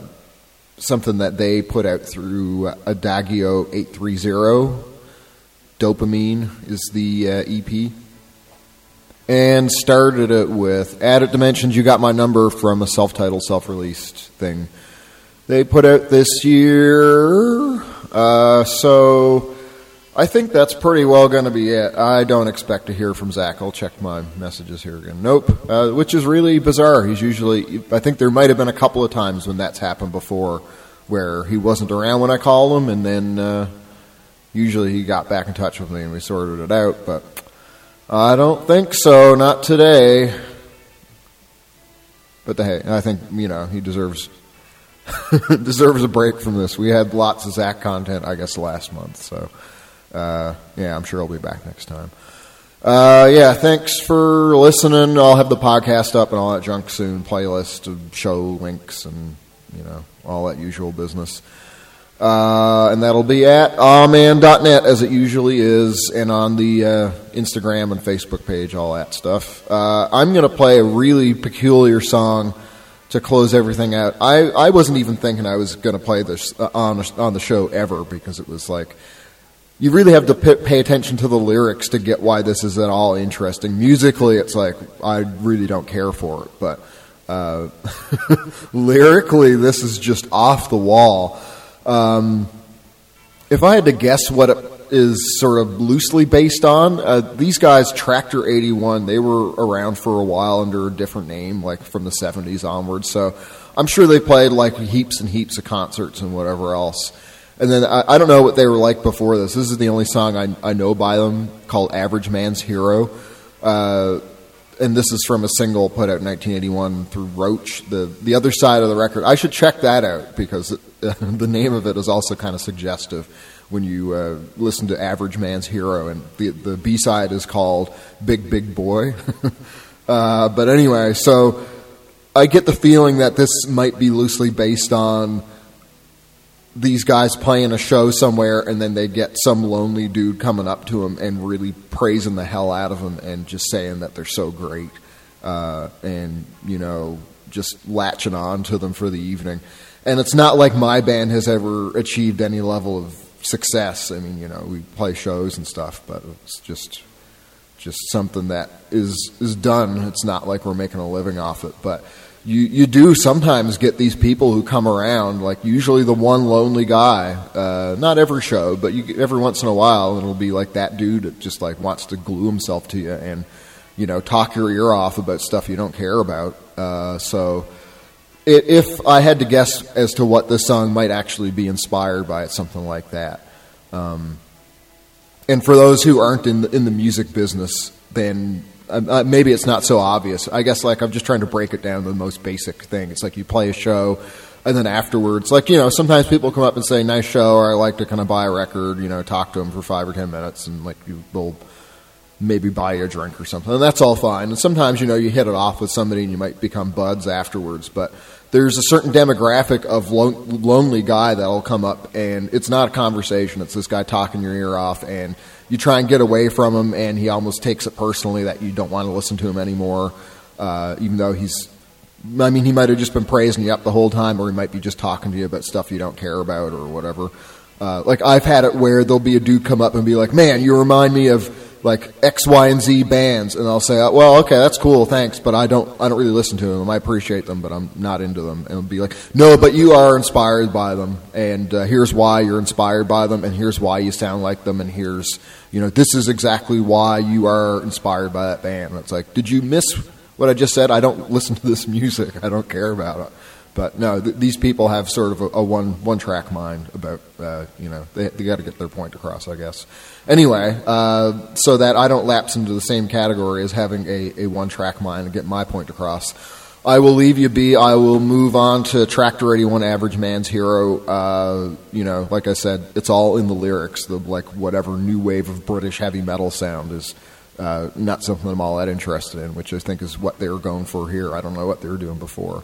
something that they put out through Adagio 830. Dopamine is the uh, EP. And started it with Added Dimensions, You Got My Number from a self titled, self released thing they put out this year. Uh, so I think that's pretty well going to be it. I don't expect to hear from Zach. I'll check my messages here again. Nope, uh, which is really bizarre. He's usually, I think there might have been a couple of times when that's happened before where he wasn't around when I called him, and then uh, usually he got back in touch with me and we sorted it out, but I don't think so. Not today. But hey, I think, you know, he deserves deserves a break from this. We had lots of Zach content, I guess, last month. So, uh, yeah, I'm sure I'll be back next time. Uh, yeah, thanks for listening. I'll have the podcast up and all that junk soon. Playlist, show links, and you know all that usual business. Uh, and that'll be at awman.net as it usually is, and on the uh, Instagram and Facebook page, all that stuff. Uh, I'm going to play a really peculiar song to close everything out. I, I wasn't even thinking I was going to play this uh, on on the show ever because it was like you really have to pay attention to the lyrics to get why this is at all interesting. Musically, it's like I really don't care for it, but uh, lyrically, this is just off the wall. Um, if I had to guess what it is sort of loosely based on, uh, these guys, Tractor 81, they were around for a while under a different name, like from the 70s onwards. So I'm sure they played like heaps and heaps of concerts and whatever else. And then I, I don't know what they were like before this. This is the only song I, I know by them called Average Man's Hero. Uh, and this is from a single put out in 1981 through Roach. The the other side of the record, I should check that out because it, the name of it is also kind of suggestive when you uh, listen to Average Man's Hero, and the the B side is called Big Big Boy. uh, but anyway, so I get the feeling that this might be loosely based on these guys playing a show somewhere and then they get some lonely dude coming up to them and really praising the hell out of them and just saying that they're so great uh, and you know just latching on to them for the evening and it's not like my band has ever achieved any level of success i mean you know we play shows and stuff but it's just just something that is is done it's not like we're making a living off it but you you do sometimes get these people who come around, like usually the one lonely guy. Uh, not every show, but you, every once in a while, it'll be like that dude that just like wants to glue himself to you and you know talk your ear off about stuff you don't care about. Uh, so, if I had to guess as to what this song might actually be inspired by, it's something like that. Um, and for those who aren't in the, in the music business, then uh, uh, maybe it's not so obvious. I guess like I'm just trying to break it down to the most basic thing. It's like you play a show, and then afterwards, like you know, sometimes people come up and say, "Nice show," or "I like to kind of buy a record," you know, talk to them for five or ten minutes, and like you will maybe buy you a drink or something. And that's all fine. And sometimes you know you hit it off with somebody, and you might become buds afterwards, but. There's a certain demographic of lon- lonely guy that'll come up, and it's not a conversation. It's this guy talking your ear off, and you try and get away from him, and he almost takes it personally that you don't want to listen to him anymore, uh, even though he's. I mean, he might have just been praising you up the whole time, or he might be just talking to you about stuff you don't care about or whatever. Uh, like I've had it where there'll be a dude come up and be like, "Man, you remind me of like X, Y, and Z bands," and I'll say, "Uh, "Well, okay, that's cool, thanks, but I don't, I don't really listen to them. I appreciate them, but I'm not into them." And it'll be like, "No, but you are inspired by them, and uh, here's why you're inspired by them, and here's why you sound like them, and here's, you know, this is exactly why you are inspired by that band." And it's like, did you miss what I just said? I don't listen to this music. I don't care about it. But no, th- these people have sort of a, a one one track mind about uh, you know they they got to get their point across, I guess. Anyway, uh, so that I don't lapse into the same category as having a, a one track mind and get my point across. I will leave you be. I will move on to Tractor 81 Average Man's Hero. Uh, you know, like I said, it's all in the lyrics. The like whatever new wave of British heavy metal sound is uh, not something I'm all that interested in, which I think is what they were going for here. I don't know what they were doing before.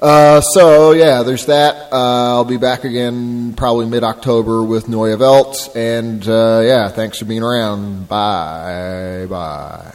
Uh, so yeah, there's that. Uh, I'll be back again probably mid October with Neue Welt, and uh, yeah, thanks for being around. Bye bye.